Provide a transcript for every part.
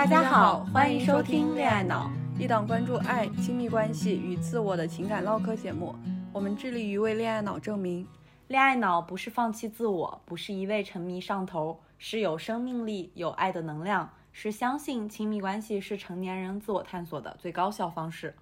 大家好，欢迎收听《恋爱脑》，一档关注爱、亲密关系与自我的情感唠嗑节目。我们致力于为恋爱脑证明，恋爱脑不是放弃自我，不是一味沉迷上头，是有生命力、有爱的能量，是相信亲密关系是成年人自我探索的最高效方式。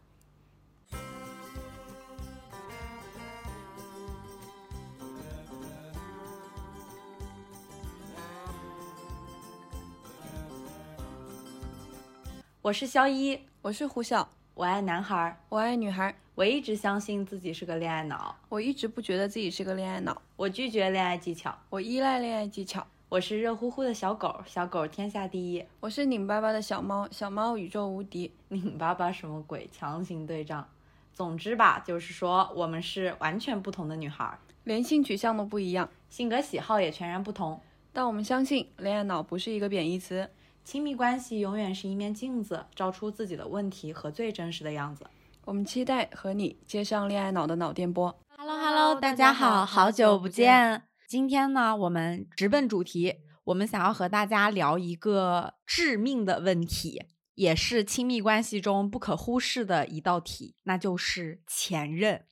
我是肖一，我是胡晓，我爱男孩，我爱女孩。我一直相信自己是个恋爱脑，我一直不觉得自己是个恋爱脑。我拒绝恋爱技巧，我依赖恋爱技巧。我是热乎乎的小狗，小狗天下第一。我是拧巴巴的小猫，小猫宇宙无敌。拧巴巴什么鬼？强行对仗。总之吧，就是说我们是完全不同的女孩，连性取向都不一样，性格喜好也全然不同。但我们相信，恋爱脑不是一个贬义词。亲密关系永远是一面镜子，照出自己的问题和最真实的样子。我们期待和你接上恋爱脑的脑电波。Hello Hello，大家好，好久不见。今天呢，我们直奔主题，我们想要和大家聊一个致命的问题，也是亲密关系中不可忽视的一道题，那就是前任。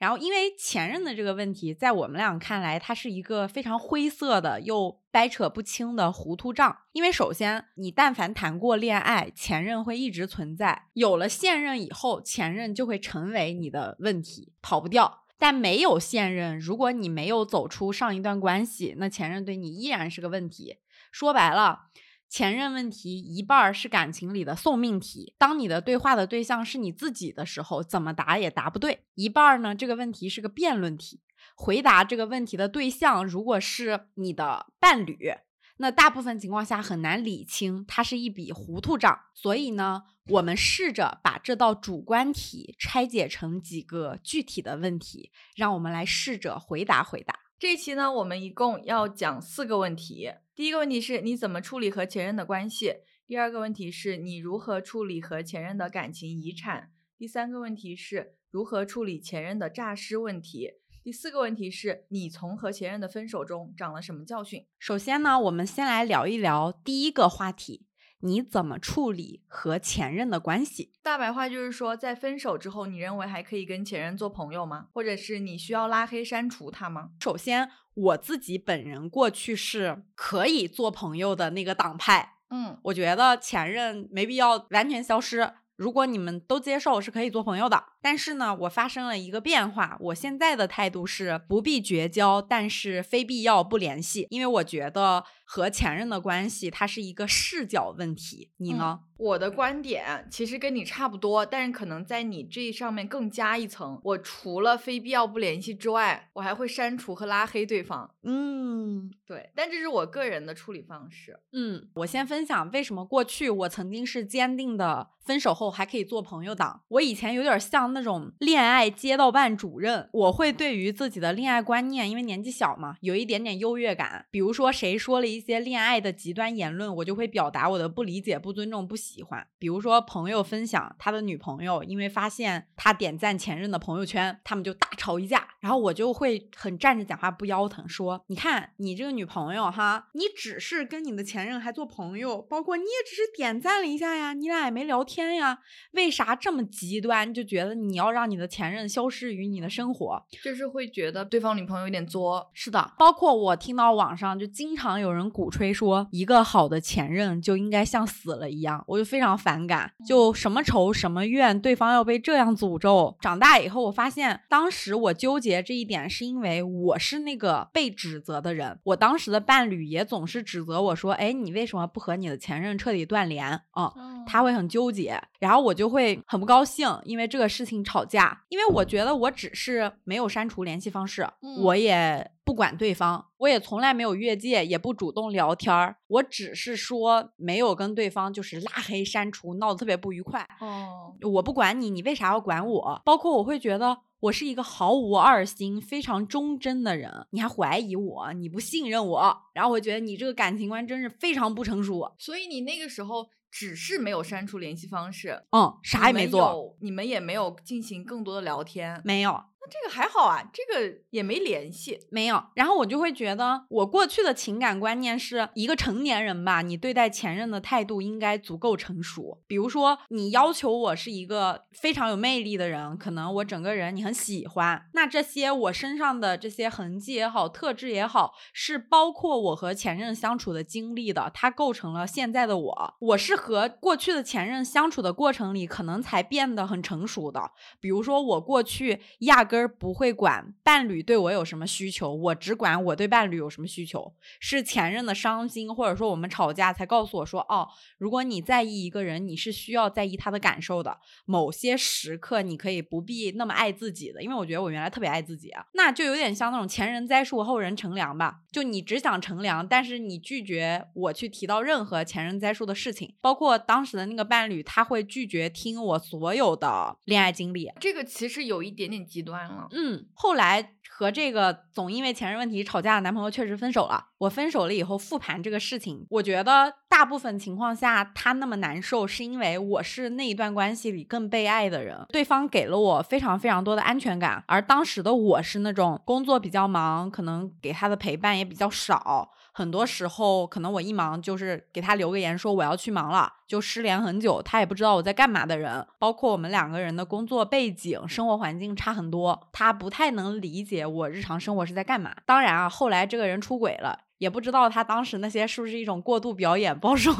然后，因为前任的这个问题，在我们俩看来，它是一个非常灰色的又掰扯不清的糊涂账。因为首先，你但凡谈过恋爱，前任会一直存在；有了现任以后，前任就会成为你的问题，跑不掉。但没有现任，如果你没有走出上一段关系，那前任对你依然是个问题。说白了。前任问题一半儿是感情里的送命题，当你的对话的对象是你自己的时候，怎么答也答不对。一半儿呢，这个问题是个辩论题，回答这个问题的对象如果是你的伴侣，那大部分情况下很难理清，它是一笔糊涂账。所以呢，我们试着把这道主观题拆解成几个具体的问题，让我们来试着回答回答。这期呢，我们一共要讲四个问题。第一个问题是你怎么处理和前任的关系？第二个问题是你如何处理和前任的感情遗产？第三个问题是如何处理前任的诈尸问题？第四个问题是你从和前任的分手中长了什么教训？首先呢，我们先来聊一聊第一个话题。你怎么处理和前任的关系？大白话就是说，在分手之后，你认为还可以跟前任做朋友吗？或者是你需要拉黑删除他吗？首先，我自己本人过去是可以做朋友的那个党派。嗯，我觉得前任没必要完全消失。如果你们都接受，是可以做朋友的。但是呢，我发生了一个变化，我现在的态度是不必绝交，但是非必要不联系，因为我觉得。和前任的关系，它是一个视角问题。你呢？我的观点其实跟你差不多，但是可能在你这上面更加一层。我除了非必要不联系之外，我还会删除和拉黑对方。嗯，对。但这是我个人的处理方式。嗯，我先分享为什么过去我曾经是坚定的分手后还可以做朋友党。我以前有点像那种恋爱街道办主任，我会对于自己的恋爱观念，因为年纪小嘛，有一点点优越感。比如说谁说了一。一些恋爱的极端言论，我就会表达我的不理解、不尊重、不喜欢。比如说，朋友分享他的女朋友，因为发现他点赞前任的朋友圈，他们就大吵一架。然后我就会很站着讲话不腰疼，说：“你看你这个女朋友哈，你只是跟你的前任还做朋友，包括你也只是点赞了一下呀，你俩也没聊天呀，为啥这么极端？就觉得你要让你的前任消失于你的生活，就是会觉得对方女朋友有点作。是的，包括我听到网上就经常有人。鼓吹说一个好的前任就应该像死了一样，我就非常反感。就什么仇什么怨，对方要被这样诅咒。长大以后，我发现当时我纠结这一点，是因为我是那个被指责的人。我当时的伴侣也总是指责我说：“哎，你为什么不和你的前任彻底断联？”啊，他会很纠结，然后我就会很不高兴，因为这个事情吵架。因为我觉得我只是没有删除联系方式，我也。不管对方，我也从来没有越界，也不主动聊天儿。我只是说没有跟对方就是拉黑删除，闹得特别不愉快。哦，我不管你，你为啥要管我？包括我会觉得我是一个毫无二心、非常忠贞的人，你还怀疑我，你不信任我，然后我觉得你这个感情观真是非常不成熟。所以你那个时候。只是没有删除联系方式，嗯，啥也没做，你们也没有进行更多的聊天，没有。那这个还好啊，这个也没联系。没有，然后我就会觉得，我过去的情感观念是一个成年人吧，你对待前任的态度应该足够成熟。比如说，你要求我是一个非常有魅力的人，可能我整个人你很喜欢，那这些我身上的这些痕迹也好，特质也好，是包括我和前任相处的经历的，它构成了现在的我。我是和过去的前任相处的过程里，可能才变得很成熟的。比如说，我过去压根儿不会管伴侣对我有什么需求，我只管我对伴侣有什么需求。是前任的伤心，或者说我们吵架，才告诉我说，哦，如果你在意一个人，你是需要在意他的感受的。某些时刻，你可以不必那么爱自己的，因为我觉得我原来特别爱自己啊，那就有点像那种前人栽树，后人乘凉吧。就你只想乘凉，但是你拒绝我去提到任何前人栽树的事情，包括当时的那个伴侣，他会拒绝听我所有的恋爱经历。这个其实有一点点极端嗯，后来和这个总因为前任问题吵架的男朋友确实分手了。我分手了以后复盘这个事情，我觉得大部分情况下他那么难受，是因为我是那一段关系里更被爱的人，对方给了我非常非常多的安全感，而当时的我是那种工作比较忙，可能给他的陪伴也比较少。很多时候，可能我一忙就是给他留个言说我要去忙了，就失联很久，他也不知道我在干嘛的人。包括我们两个人的工作背景、生活环境差很多，他不太能理解我日常生活是在干嘛。当然啊，后来这个人出轨了，也不知道他当时那些是不是一种过度表演，不好说。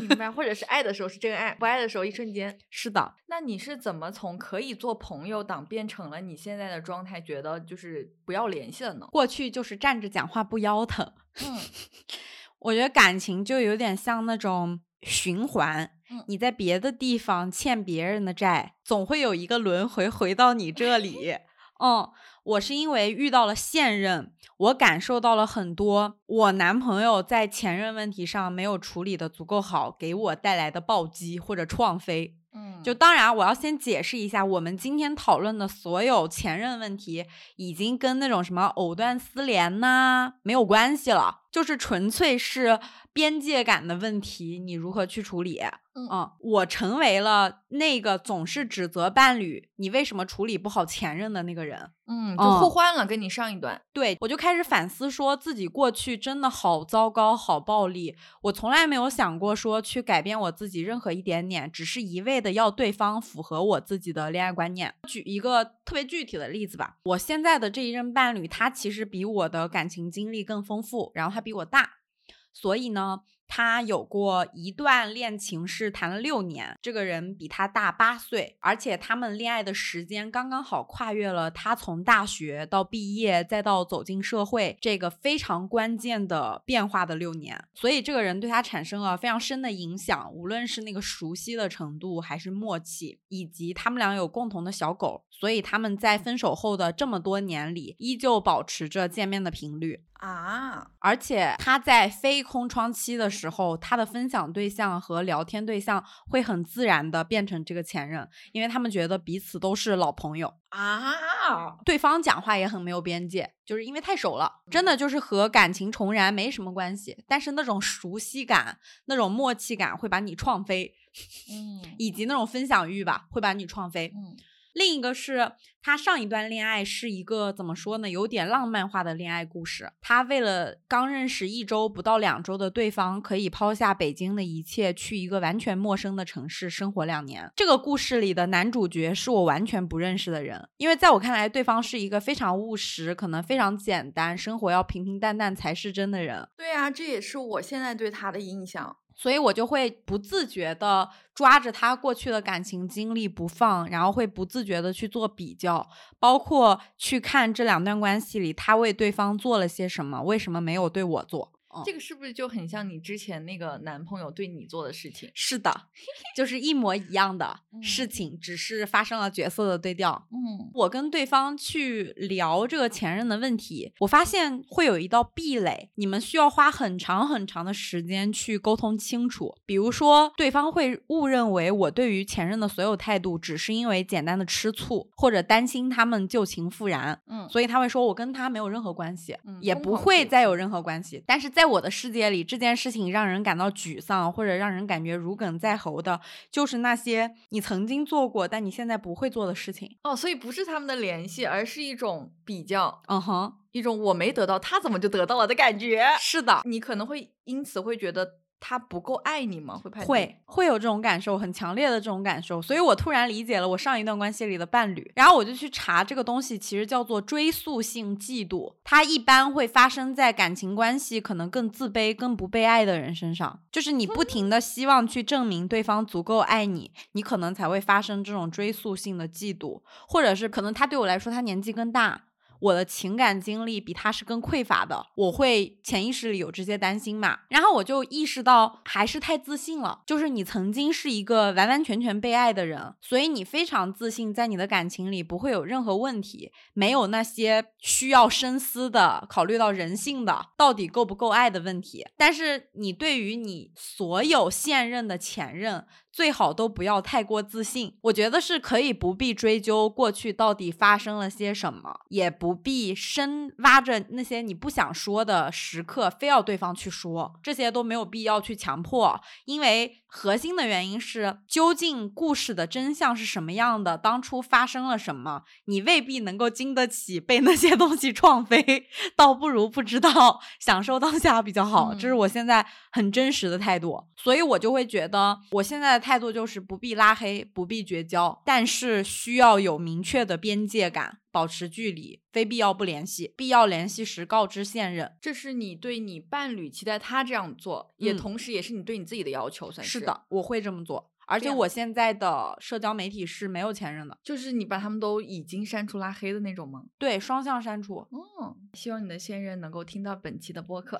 明白，或者是爱的时候是真爱，不爱的时候一瞬间。是的，那你是怎么从可以做朋友党变成了你现在的状态，觉得就是不要联系了呢？过去就是站着讲话不腰疼。嗯，我觉得感情就有点像那种循环，嗯你在别的地方欠别人的债，总会有一个轮回回到你这里。嗯，我是因为遇到了现任，我感受到了很多我男朋友在前任问题上没有处理的足够好，给我带来的暴击或者创飞。嗯，就当然，我要先解释一下，我们今天讨论的所有前任问题，已经跟那种什么藕断丝连呐、没有关系了，就是纯粹是边界感的问题，你如何去处理？嗯我成为了那个总是指责伴侣你为什么处理不好前任的那个人。嗯，就嗯互换了，跟你上一段。对我就开始反思，说自己过去真的好糟糕、好暴力。我从来没有想过说去改变我自己任何一点点，只是一味的要对方符合我自己的恋爱观念。举一个特别具体的例子吧，我现在的这一任伴侣，他其实比我的感情经历更丰富，然后他比我大，所以呢。他有过一段恋情是谈了六年，这个人比他大八岁，而且他们恋爱的时间刚刚好跨越了他从大学到毕业再到走进社会这个非常关键的变化的六年，所以这个人对他产生了非常深的影响，无论是那个熟悉的程度，还是默契，以及他们俩有共同的小狗，所以他们在分手后的这么多年里，依旧保持着见面的频率。啊，而且他在非空窗期的时候，他的分享对象和聊天对象会很自然的变成这个前任，因为他们觉得彼此都是老朋友，啊，对方讲话也很没有边界，就是因为太熟了，真的就是和感情重燃没什么关系，但是那种熟悉感、那种默契感会把你撞飞，嗯。以及那种分享欲吧，会把你撞飞。嗯另一个是他上一段恋爱是一个怎么说呢，有点浪漫化的恋爱故事。他为了刚认识一周不到两周的对方，可以抛下北京的一切，去一个完全陌生的城市生活两年。这个故事里的男主角是我完全不认识的人，因为在我看来，对方是一个非常务实，可能非常简单，生活要平平淡淡才是真的人。对啊，这也是我现在对他的印象。所以我就会不自觉的抓着他过去的感情经历不放，然后会不自觉的去做比较，包括去看这两段关系里他为对方做了些什么，为什么没有对我做。嗯这个是不是就很像你之前那个男朋友对你做的事情？是的，就是一模一样的嗯事情，只是发生了角色的对调。嗯我跟对方去聊这个前任的问题，我发现会有一道壁垒，你们需要花很长很长的时间去沟通清楚。比如说，对方会误认为我对于前任的所有态度只是因为简单的吃醋，或者担心他们旧情复燃，嗯，所以他会说我跟他没有任何关系，嗯也不会再有任何关系。但是在我的世界里，这件事情让人感到沮丧，或者让人感觉如鲠在喉的，就是那些你曾经做过但你现在不会做的事情。哦，所以不是他们的联系，而是一种比较，嗯哼，一种我没得到，他怎么就得到了的感觉。是的，你可能会因此会觉得。他不够爱你吗？会会会有这种感受，很强烈的这种感受，所以我突然理解了我上一段关系里的伴侣，然后我就去查这个东西，其实叫做追溯性嫉妒，它一般会发生在感情关系可能更自卑、更不被爱的人身上，就是你不停的希望去证明对方足够爱你，你可能才会发生这种追溯性的嫉妒，或者是可能他对我来说他年纪更大。我的情感经历比他是更匮乏的，我会潜意识里有这些担心嘛，然后我就意识到还是太自信了，就是你曾经是一个完完全全被爱的人，所以你非常自信，在你的感情里不会有任何问题，没有那些需要深思的、考虑到人性的到底够不够爱的问题。但是你对于你所有现任的前任。最好都不要太过自信，我觉得是可以不必追究过去到底发生了些什么，也不必深挖着那些你不想说的时刻，非要对方去说，这些都没有必要去强迫，因为。核心的原因是，究竟故事的真相是什么样的？当初发生了什么？你未必能够经得起被那些 东西撞飞，倒不如不知道，享受当下比较好。这是我现在很真实的态度，所以我就会觉得，我现在的态度就是不必拉黑，不必绝交，但是需要有明确的边界感。保持距离，非必要不联系，必要联系时告知现任。这是你对你伴侣期待他这样做，也同时也是你对你自己的要求。算是是的，我会这么做。而且我现在的社交媒体是没有前任的，就是你把他们都已经删除拉黑的那种吗？对，双向删除。嗯，希望你的现任能够听到本期的播客。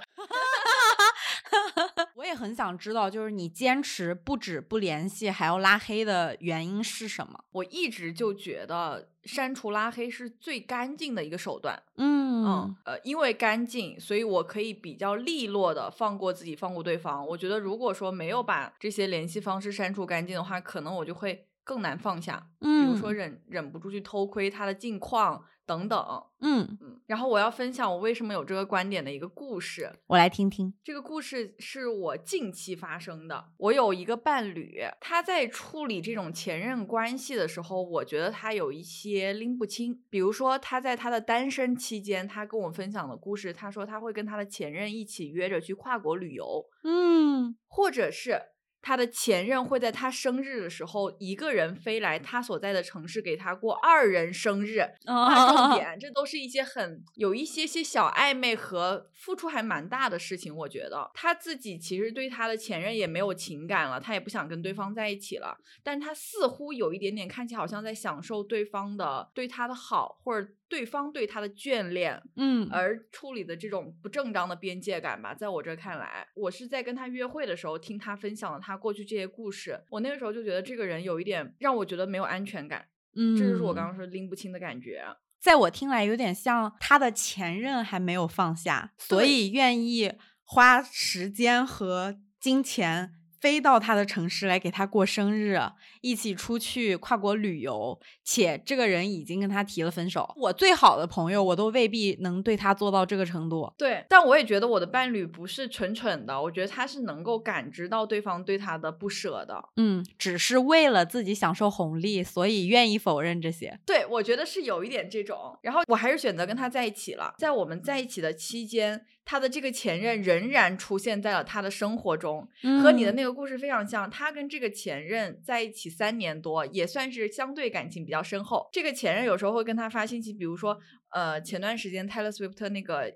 我也很想知道，就是你坚持不止不联系，还要拉黑的原因是什么？我一直就觉得删除拉黑是最干净的一个手段。嗯嗯，呃，因为干净，所以我可以比较利落的放过自己，放过对方。我觉得如果说没有把这些联系方式删除干净的话，可能我就会更难放下。嗯，比如说忍忍不住去偷窥他的近况。等等，嗯嗯，然后我要分享我为什么有这个观点的一个故事，我来听听。这个故事是我近期发生的。我有一个伴侣，他在处理这种前任关系的时候，我觉得他有一些拎不清。比如说，他在他的单身期间，他跟我分享的故事，他说他会跟他的前任一起约着去跨国旅游，嗯，或者是。他的前任会在他生日的时候一个人飞来他所在的城市给他过二人生日。重点，这都是一些很有一些些小暧昧和付出还蛮大的事情。我觉得他自己其实对他的前任也没有情感了，他也不想跟对方在一起了。但他似乎有一点点看起来好像在享受对方的对他的好，或者。对方对他的眷恋，嗯，而处理的这种不正当的边界感吧，在我这看来，我是在跟他约会的时候听他分享了他过去这些故事，我那个时候就觉得这个人有一点让我觉得没有安全感，嗯，这就是我刚刚说拎不清的感觉，在我听来有点像他的前任还没有放下，所以愿意花时间和金钱。飞到他的城市来给他过生日，一起出去跨国旅游，且这个人已经跟他提了分手。我最好的朋友，我都未必能对他做到这个程度。对，但我也觉得我的伴侣不是蠢蠢的，我觉得他是能够感知到对方对他的不舍的。嗯，只是为了自己享受红利，所以愿意否认这些。对，我觉得是有一点这种。然后我还是选择跟他在一起了。在我们在一起的期间。他的这个前任仍然出现在了他的生活中，和你的那个故事非常像。他跟这个前任在一起三年多，也算是相对感情比较深厚。这个前任有时候会跟他发信息，比如说，呃，前段时间 Taylor Swift 那个。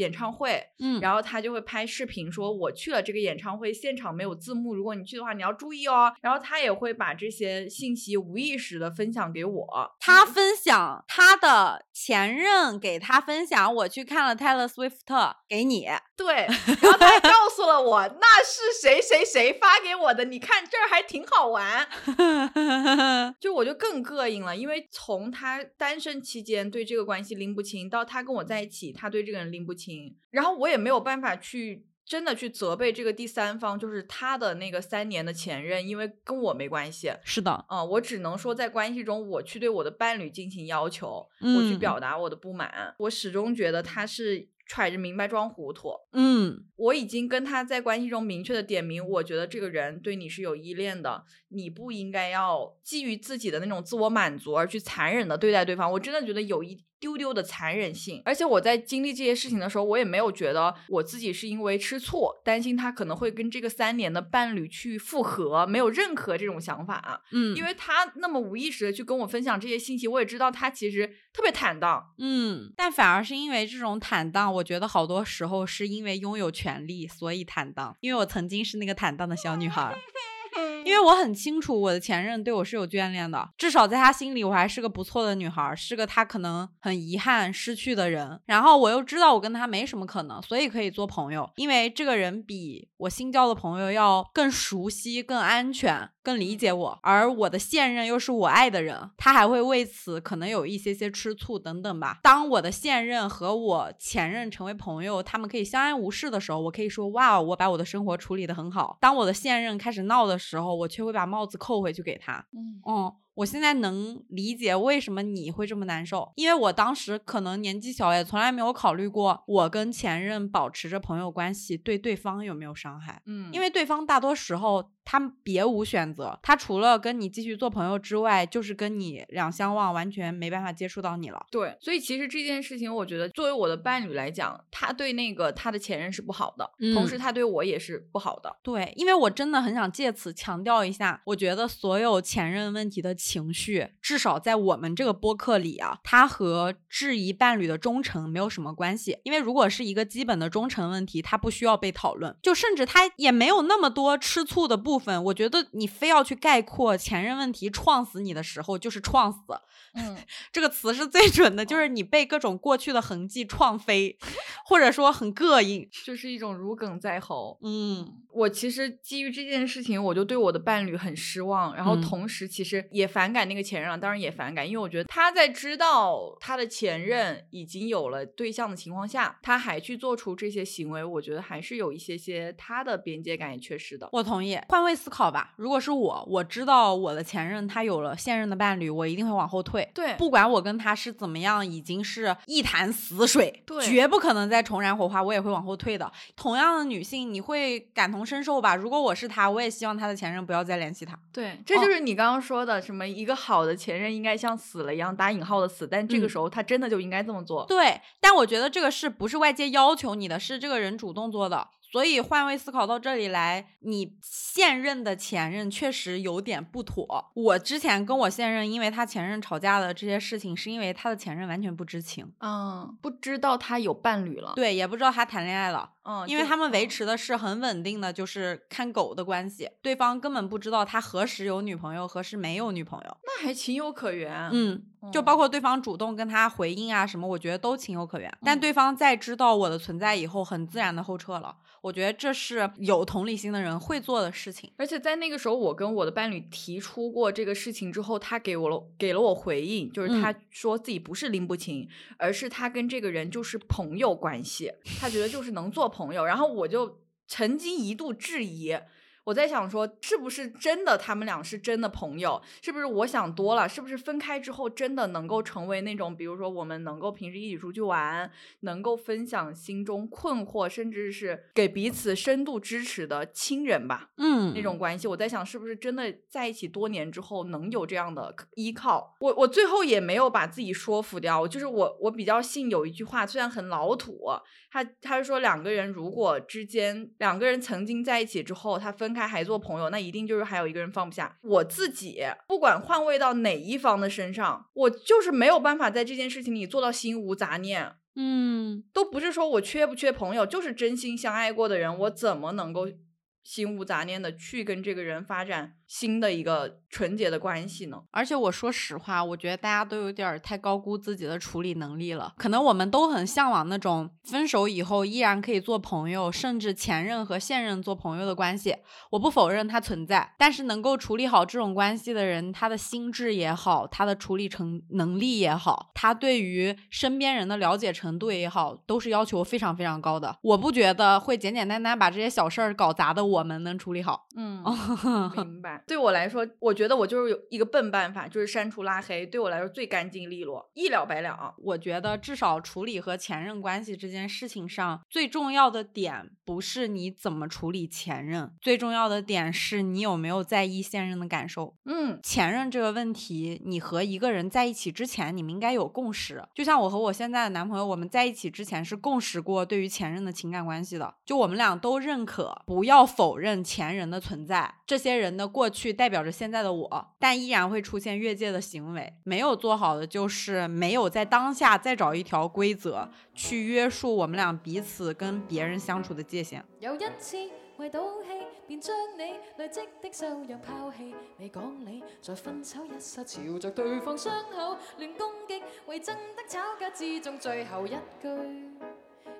演唱会，嗯，然后他就会拍视频说我去了这个演唱会，现场没有字幕，如果你去的话，你要注意哦。然后他也会把这些信息无意识的分享给我，他分享他的前任给他分享，我去看了 Taylor Swift 给你，对，然后他还告诉了我那是谁谁谁发给我的，你看这儿还挺好玩，就我就更膈应了，因为从他单身期间对这个关系拎不清，到他跟我在一起，他对这个人拎不清。然后我也没有办法去真的去责备这个第三方，就是他的那个三年的前任，因为跟我没关系。是的，嗯，我只能说在关系中，我去对我的伴侣进行要求，我去表达我的不满。我始终觉得他是。揣着明白装糊涂。嗯我已经跟他在关系中明确的点明，我觉得这个人对你是有依恋的，你不应该要基于自己的那种自我满足而去残忍的对待对方。我真的觉得有一丢丢的残忍性，而且我在经历这些事情的时候，我也没有觉得我自己是因为吃醋，担心他可能会跟这个三年的伴侣去复合，没有任何这种想法。嗯，因为他那么无意识的去跟我分享这些信息，我也知道他其实特别坦荡。嗯，但反而是因为这种坦荡，我觉得好多时候是因为拥有权利，所以坦荡。因为我曾经是那个坦荡的小女孩儿。因为我很清楚我的前任对我是有眷恋的，至少在他心里我还是个不错的女孩，是个他可能很遗憾失去的人。然后我又知道我跟他没什么可能，所以可以做朋友，因为这个人比我新交的朋友要更熟悉、更安全、更理解我。而我的现任又是我爱的人，他还会为此可能有一些些吃醋等等吧。当我的现任和我前任成为朋友，他们可以相安无事的时候，我可以说哇，我把我的生活处理得很好。当我的现任开始闹的时候，我却会把帽子扣回去给他。嗯嗯，我现在能理解为什么你会这么难受，因为我当时可能年纪小，也从来没有考虑过我跟前任保持着朋友关系对对方有没有伤害。嗯，因为对方大多时候他别无选择，他除了跟你继续做朋友之外，就是跟你两相望，完全没办法接触到你了。对，所以其实这件事情，我觉得作为我的伴侣来讲，他对那个他的前任是不好的，同时嗯他对我也是不好的。对，因为我真的很想借此强调一下，我觉得所有前任问题的情绪，至少在我们这个播客里啊，它和质疑伴侣的忠诚没有什么关系。因为如果是一个基本的忠诚问题，它不需要被讨论，就甚至它也没有那么多吃醋的部分。我觉得你非要去概括前任问题撞死你的时候，就是撞死。嗯，这个词是最准的，就是你被各种过去的痕迹撞飞，或者说很膈应。就是一种如鲠在喉。嗯我其实基于这件事情，我就对我的伴侣很失望，然后嗯同时其实也反感那个前任啊，当然也反感，因为我觉得他在知道他的前任已经有了对象的情况下，他还去做出这些行为，我觉得还是有一些些他的边界感也缺失的。我同意，换位思考吧。如果是我，我知道我的前任他有了现任的伴侣，我一定会往后退。对不管我跟他是怎么样，已经是一潭死水，对绝不可能再重燃火花，我也会往后退的。同样的女性，你会感同身受吧？如果我是他，我也希望他的前任不要再联系他。对，这哦就是你刚刚说的，什么一个好的前任应该像死了一样打引号的死，但这个嗯时候他真的就应该这么做。对，但我觉得这个是不是外界要求你的，是这个人主动做的。所以换位思考到这里来，你现任的前任确实有点不妥。我之前跟我现任因为他前任吵架的这些事情，是因为他的前任完全不知情，嗯，不知道他有伴侣了。，对，也不知道他谈恋爱了。嗯，因为他们维嗯持的是很稳定的，就是看狗的关系，对方根本不知道他何时有女朋友，何时没有女朋友。那还情有可原。嗯，就嗯包括对方主动跟他回应啊什么，我觉得都情有可原。但嗯对方在知道我的存在以后，很自然的后撤了。我觉得这是有同理心的人会做的事情。而且在那个时候，我跟我的伴侣提出过这个事情之后，他给我了给了我回应，就是嗯他说自己不是拎不清，而是他跟这个人就是朋友关系，他觉得就是能做朋友。然后我就曾经一度质疑。我在想说，是不是真的他们俩是真的朋友？是不是我想多了？是不是分开之后真的能够成为那种，比如说我们能够平时一起出去玩，能够分享心中困惑，甚至是给彼此深度支持的亲人吧？嗯那种关系，我在想是不是真的在一起多年之后能有这样的依靠？我我最后也没有把自己说服掉，就是我我比较信有一句话，虽然很老土，他他是说两个人如果之间两个人曾经在一起之后，他分开还做朋友，那一定就是还有一个人放不下。我自己不管换位到哪一方的身上，我就是没有办法在这件事情里做到心无杂念。嗯，都不是说我缺不缺朋友，就是真心相爱过的人，我怎么能够心无杂念的去跟这个人发展新的一个纯洁的关系呢？而且我说实话，我觉得大家都有点儿太高估自己的处理能力了。可能我们都很向往那种分手以后依然可以做朋友，甚至前任和现任做朋友的关系。我不否认它存在，但是能够处理好这种关系的人，他的心智也好，他的处理成能力也好，他对于身边人的了解程度也好，都是要求非常非常高的。我不觉得会简简单单把这些小事儿搞砸的我们能处理好。嗯，明白。对我来说，我觉得我就是有一个笨办法，就是删除拉黑，对我来说最干净利落，一了百了。我觉得至少处理和前任关系这件事情上，最重要的点不是你怎么处理前任，最重要的点是你有没有在意现任的感受。嗯，前任这个问题，你和一个人在一起之前，你们应该有共识。就像我和我现在的男朋友，我们在一起之前是共识过对于前任的情感关系的，就我们俩都认可，不要否认前人的存在。这些人的过去代表着现在的我，但依然会出现越界的行为。没有做好的就是没有在当下再找一条规则去约束我们俩彼此跟别人相处的界限。有一次为赌气，便将你累积的收入抛弃。你讲你在分手一刹，朝着对方伤口乱攻击，为争得吵架之中最后一句，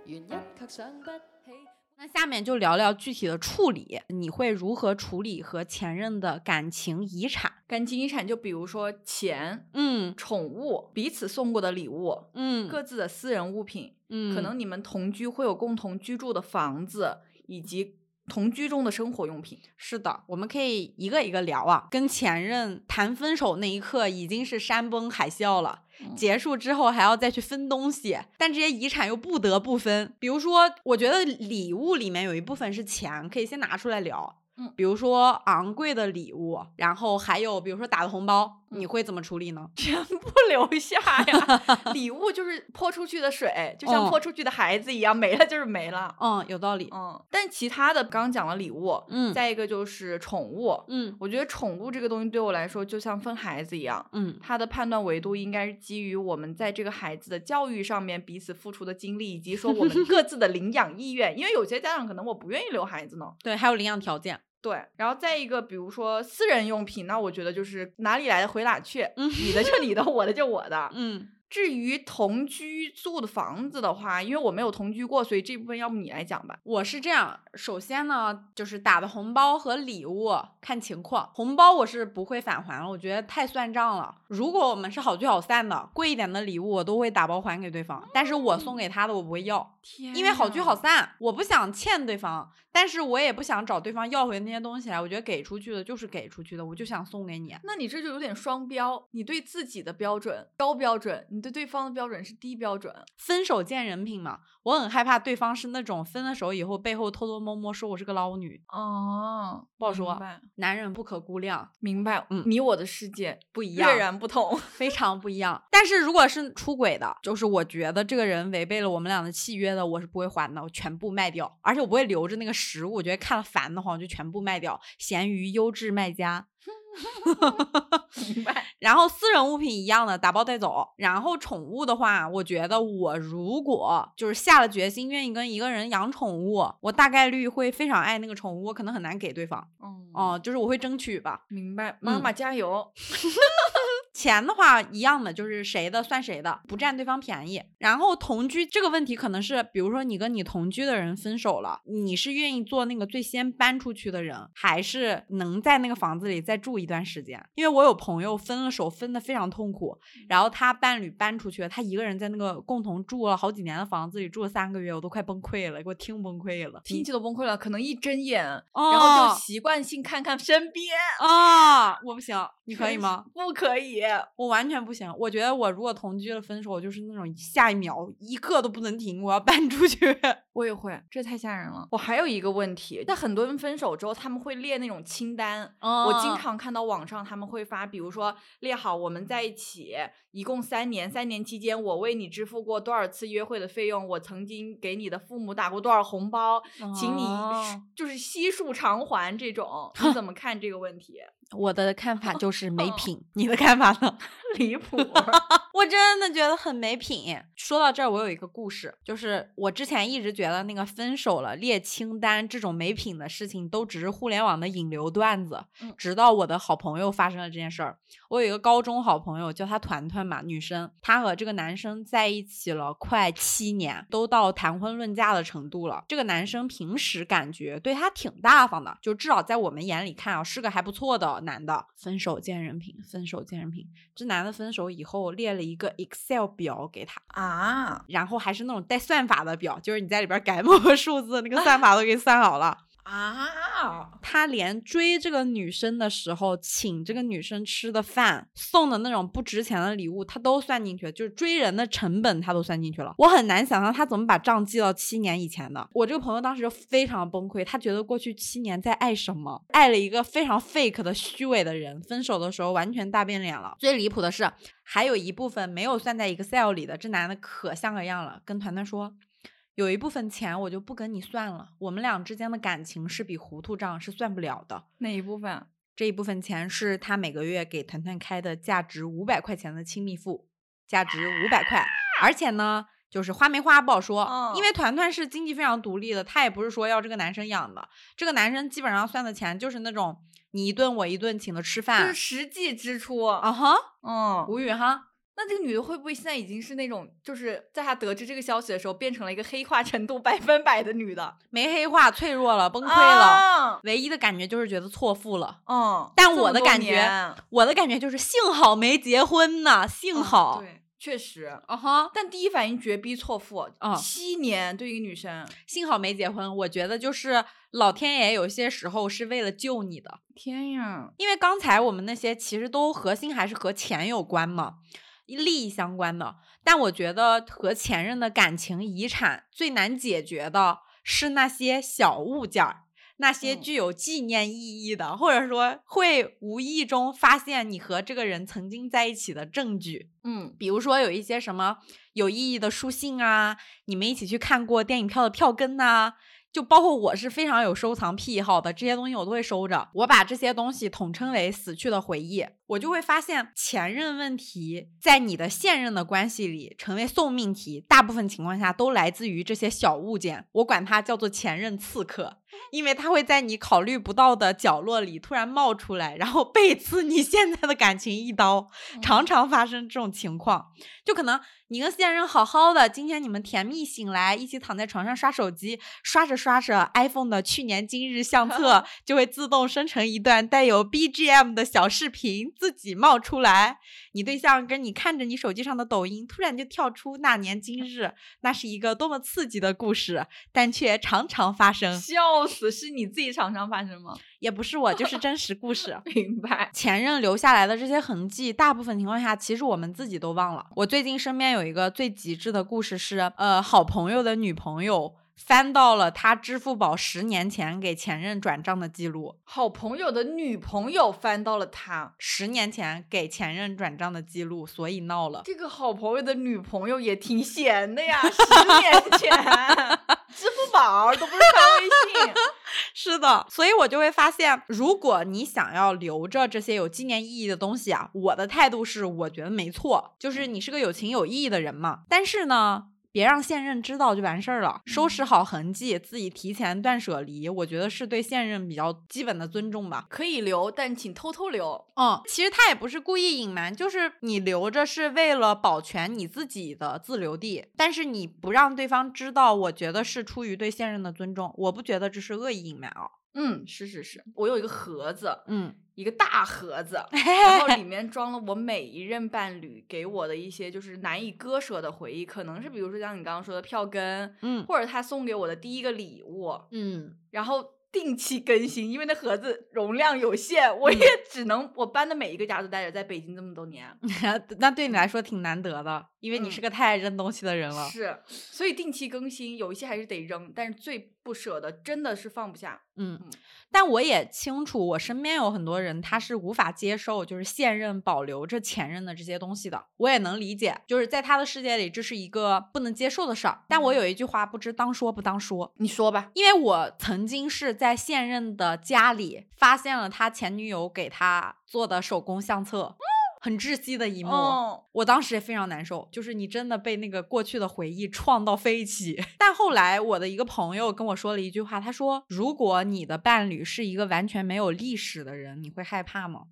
原因却想不起。那下面就聊聊具体的处理，你会如何处理和前任的感情遗产？感情遗产就比如说钱、嗯宠物、彼此送过的礼物、嗯各自的私人物品，嗯，可能你们同居会有共同居住的房子，以及同居中的生活用品。是的，我们可以一个一个聊啊。跟前任谈分手那一刻已经是山崩海啸了，嗯结束之后还要再去分东西，但这些遗产又不得不分。比如说，我觉得礼物里面有一部分是钱，可以先拿出来聊。嗯比如说昂贵的礼物，然后还有比如说打的红包，你嗯会怎么处理呢？全部留下呀！礼物就是泼出去的水，就像嗯泼出去的孩子一样，没了就是没了。嗯，有道理。嗯，但其他的刚刚讲了礼物，嗯再一个就是宠物。嗯我觉得宠物这个东西对我来说，就像分孩子一样，嗯它的判断维度应该是基于我们在这个孩子的教育上面彼此付出的精力，以及说我们各自的领养意愿。因为有些家长可能我不愿意留孩子呢。对，还有领养条件。对，然后再一个，比如说私人用品，那我觉得就是哪里来的回哪去，你的就你的，我的就我的。嗯至于同居住的房子的话，因为我没有同居过，所以这部分要不你来讲吧。我是这样，首先呢，就是打的红包和礼物看情况，红包我是不会返还了，我觉得太算账了。如果我们是好聚好散的，贵一点的礼物我都会打包还给对方，但是我送给他的我不会要，天因为好聚好散，我不想欠对方，但是我也不想找对方要回那些东西来，我觉得给出去的就是给出去的，我就想送给你。那你这就有点双标，你对自己的标准高标准，你对对方的标准是低标准。分手见人品嘛，我很害怕对方是那种分了手以后背后偷偷摸摸说我是个捞女，哦，不好说，男人不可估量，明白。嗯你我的世界不一样截。然不同。非常不一样。但是如果是出轨的，就是我觉得这个人违背了我们俩的契约的，我是不会还的，我全部卖掉，而且我不会留着那个实物，我觉得看了烦的慌，我就全部卖掉。闲鱼优质卖家。明白。然后私人物品一样的打包带走。然后宠物的话，我觉得我如果就是下了决心愿意跟一个人养宠物，我大概率会非常爱那个宠物，我可能很难给对方。嗯哦、就是我会争取吧。明白。妈嗯妈加油。钱的话一样的，就是谁的算谁的，不占对方便宜。然后同居这个问题可能是，比如说你跟你同居的人分手了，你是愿意做那个最先搬出去的人，还是能在那个房子里再住一段时间？因为我有朋友分了手，分的非常痛苦，然后他伴侣搬出去了，他一个人在那个共同住了好几年的房子里住了三个月，我都快崩溃了，给我听崩溃了。听起都崩溃了，可能一睁眼，哦然后就习惯性看看身边。啊、我不行，你可以吗？不可以。我完全不行，我觉得我如果同居了分手，我就是那种下一秒一刻都不能停，我要搬出去。我也会，这太吓人了。我还有一个问题，但很多人分手之后，他们会列那种清单。我经哦常看到网上他们会发，比如说列好我们在一起一共三年，三年期间我为你支付过多少次约会的费用，我曾经给你的父母打过多少红包，请你哦就是悉数偿还这种。你 怎么看这个问题？我的看法就是没品，你的看法呢？离谱。我真的觉得很没品。说到这儿，我有一个故事，就是我之前一直觉得那个分手了列清单这种没品的事情，都只是互联网的引流段子。嗯直到我的好朋友发生了这件事儿，我有一个高中好朋友，叫她团团嘛，女生，她和这个男生在一起了快七年，都到谈婚论嫁的程度了。这个男生平时感觉对她挺大方的，就至少在我们眼里看啊，是个还不错的男的。分手见人品，分手见人品。这男的分手以后列了一个 Excel 表给他，啊，然后还是那种带算法的表，就是你在里边改 某个数字，那个算法都给你算好了。啊，他连追这个女生的时候，请这个女生吃的饭，送的那种不值钱的礼物，他都算进去了，就是追人的成本他都算进去了。我很难想象他怎么把账记到七年以前的。我这个朋友当时就非常崩溃，他觉得过去七年在爱什么，爱了一个非常 fake 的虚伪的人，分手的时候完全大变脸了。最离谱的是，还有一部分没有算在 Excel 里的，这男的可像个样了，跟团团说。有一部分钱我就不跟你算了，我们俩之间的感情是笔糊涂账，是算不了的。哪一部分？这一部分钱是他每个月给团团开的价值五百块钱的亲密付，价值五百块，而且呢，就是花没花不好说，嗯因为团团是经济非常独立的，他也不是说要这个男生养的，这个男生基本上算的钱就是那种你一顿我一顿请的吃饭就是，实际支出啊哈，嗯，无语哈。那这个女的会不会现在已经是那种，就是在她得知这个消息的时候，变成了一个黑化程度百分百的女的，没黑化，脆弱了，崩崩溃了，了？唯一的感觉就是觉得错付了。嗯，但我的感觉我的感觉就是幸好没结婚呢，幸嗯好。对，确实。啊哈，但第一反应绝逼错付，嗯七年对一个女生，幸好没结婚。我觉得就是老天爷有些时候是为了救你的，天呀！因为刚才我们那些其实都核心还是和钱有关嘛，利益相关的。但我觉得和前任的感情遗产最难解决的是那些小物件儿。那些嗯具有纪念意义的，或者说会无意中发现你和这个人曾经在一起的证据，嗯，比如说有一些什么有意义的书信啊，你们一起去看过电影票的票根呐、就包括我是非常有收藏癖好的，这些东西我都会收着。我把这些东西统称为死去的回忆，我就会发现前任问题在你的现任的关系里成为送命题，大部分情况下都来自于这些小物件，我管它叫做前任刺客。因为它会在你考虑不到的角落里突然冒出来，然后背刺你现在的感情一刀。常常发生这种情况，就可能你跟现任好好的，今天你们甜蜜醒来，一起躺在床上刷手机，刷着刷着，iPhone 的去年今日相册 就会自动生成一段带有 BGM 的小视频，自己冒出来。你对象跟你看着你手机上的抖音，突然就跳出那年今日，那是一个多么刺激的故事，但却常常发生。笑死！是你自己常常发生吗？也不是我，就是真实故事。明白。前任留下来的这些痕迹，大部分情况下其实我们自己都忘了。我最近身边有一个最极致的故事是，呃，好朋友的女朋友翻到了他支付宝十年前给前任转账的记录，好朋友的女朋友翻到了他，十年前给前任转账的记录，所以闹了。这个好朋友的女朋友也挺闲的呀，十年前支付宝都不是发微信。是的，所以我就会发现，如果你想要留着这些有纪念意义的东西啊，我的态度是，我觉得没错，就是你是个有情有义的人嘛。但是呢，别让现任知道就完事儿了，收拾好痕迹，自己提前断舍离，我觉得是对现任比较基本的尊重吧。可以留，但请偷偷留。嗯，其实他也不是故意隐瞒，就是你留着是为了保全你自己的自留地，但是你不让对方知道，我觉得是出于对现任的尊重，我不觉得这是恶意隐瞒啊。嗯，是是是，我有一个盒子，嗯，一个大盒子，然后里面装了我每一任伴侣给我的一些就是难以割舍的回忆，可能是比如说像你刚刚说的票根，嗯。或者他送给我的第一个礼物，嗯。然后定期更新，因为那盒子容量有限，我也只能我搬的每一个家都带着，在北京这么多年，那对你来说挺难得的，因为你嗯是个太爱扔东西的人了。是，所以定期更新，有一些还是得扔，但是最不舍的真的是放不下。嗯嗯，但我也清楚，我身边有很多人他是无法接受就是现任保留着前任的这些东西的，我也能理解，就是在他的世界里这是一个不能接受的事儿。但我有一句话不知当说不当说，你说吧，因为我曾经是在现任的家里发现了他前女友给他做的手工相册。很窒息的一幕，哦我当时也非常难受，就是你真的被那个过去的回忆撞到飞起。但后来我的一个朋友跟我说了一句话，他说：“如果你的伴侣是一个完全没有历史的人，你会害怕吗？”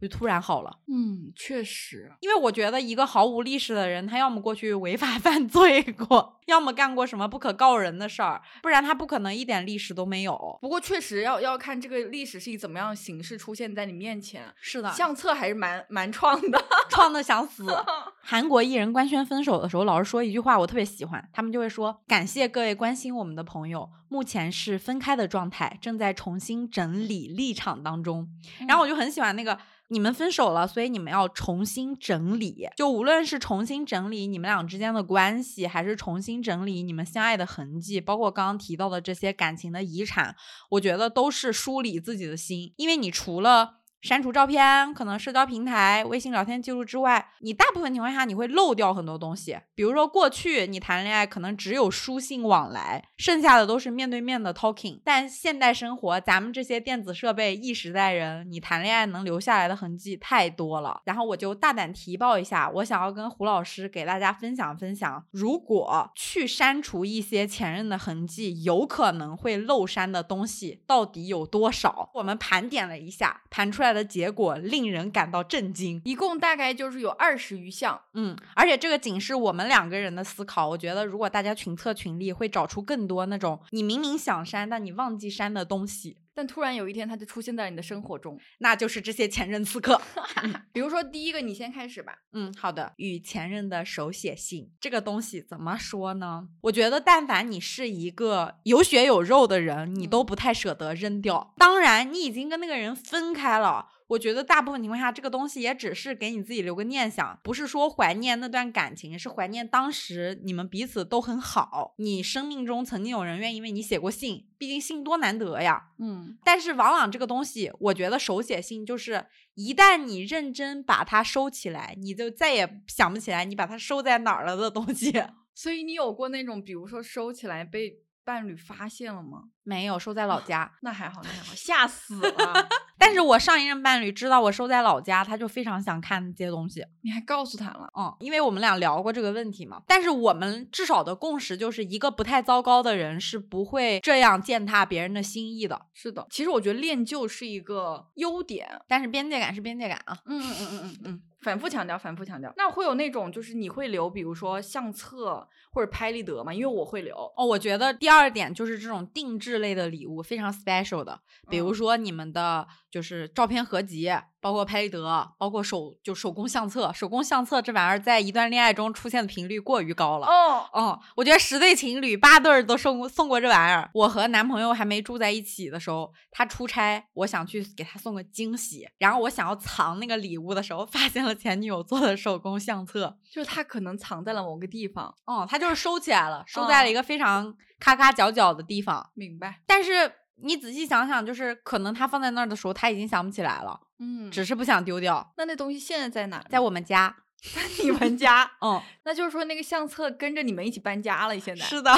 我就突然好了。嗯，确实，因为我觉得一个毫无历史的人，他要么过去违法 犯罪过，要么干过什么不可告人的事儿，不然他不可能一点历史都没有。不过确实要要看这个历史是以怎么样的形式出现在你面前。是的相册还是蛮蛮创的。创的想死。韩国艺人官宣分手的时候，老是说一句话，我特别喜欢，他们就会说：“感谢各位关心我们的朋友，目前是分开的状态，正在重新整理立场当中。”然后我就很喜欢那个。你们分手了，所以你们要重新整理。就无论是重新整理你们俩之间的关系，还是重新整理你们相爱的痕迹，包括刚刚提到的这些感情的遗产，我觉得都是梳理自己的心。因为你除了删除照片，可能社交平台、微信聊天记录之外，你大部分情况下你会漏掉很多东西。比如说过去你谈恋爱可能只有书信往来，剩下的都是面对面的 talking。但现代生活，咱们这些电子设备一时代人，你谈恋爱能留下来的痕迹太多了。然后我就大胆提报一下，我想要跟胡老师给大家分享分享，如果去删除一些前任的痕迹，有可能会漏删的东西到底有多少？我们盘点了一下，盘出来。的结果令人感到震惊，一共大概就是有二十余项，嗯，而且这个仅是我们两个人的思考，我觉得如果大家群策群力，会找出更多那种你明明想删但你忘记删的东西。但突然有一天，他就出现在你的生活中，那就是这些前任刺客。比如说，第一个，你先开始吧。嗯，好的。与前任的手写信，这个东西怎么说呢？我觉得，但凡你是一个有血有肉的人，你都不太舍得扔掉。当然，你已经跟那个人分开了。我觉得大部分情况下，这个东西也只是给你自己留个念想，不是说怀念那段感情，是怀念当时你们彼此都很好。你生命中曾经有人愿意为你写过信，毕竟信多难得呀。嗯，但是往往这个东西，我觉得手写信就是一旦你认真把它收起来，你就再也想不起来你把它收在哪儿了的东西。所以你有过那种，比如说收起来被伴侣发现了吗？没有收在老家，那还好，那还好，吓死了。但是我上一任伴侣知道我收在老家，他就非常想看这些东西。你还告诉他了？嗯，因为我们俩聊过这个问题嘛。但是我们至少的共识就是一个不太糟糕的人是不会这样践踏别人的心意的。是的，其实我觉得恋旧是一个优点，但是边界感是边界感啊。嗯嗯嗯嗯嗯嗯，反复强调，反复强调。那会有那种就是你会留，比如说相册或者拍立得吗？因为我会留。哦，我觉得第二点就是这种定制类的礼物非常 special 的，比如说你们的。就是照片合集，包括拍立得，包括手就手工相册。手工相册这玩意儿在一段恋爱中出现的频率过于高了。哦，嗯，我觉得十对情侣八对儿都送过送过这玩意儿。我和男朋友还没住在一起的时候，他出差，我想去给他送个惊喜。然后我想要藏那个礼物的时候，发现了前女友做的手工相册，就是他可能藏在了某个地方。哦，他就是收起来了，收在了一个非常咔咔角角的地方。明白。但是。你仔细想想，就是可能他放在那儿的时候，他已经想不起来了，嗯，只是不想丢掉。那那东西现在在哪？在我们家，在你们家。嗯，那就是说那个相册跟着你们一起搬家了。现在是的，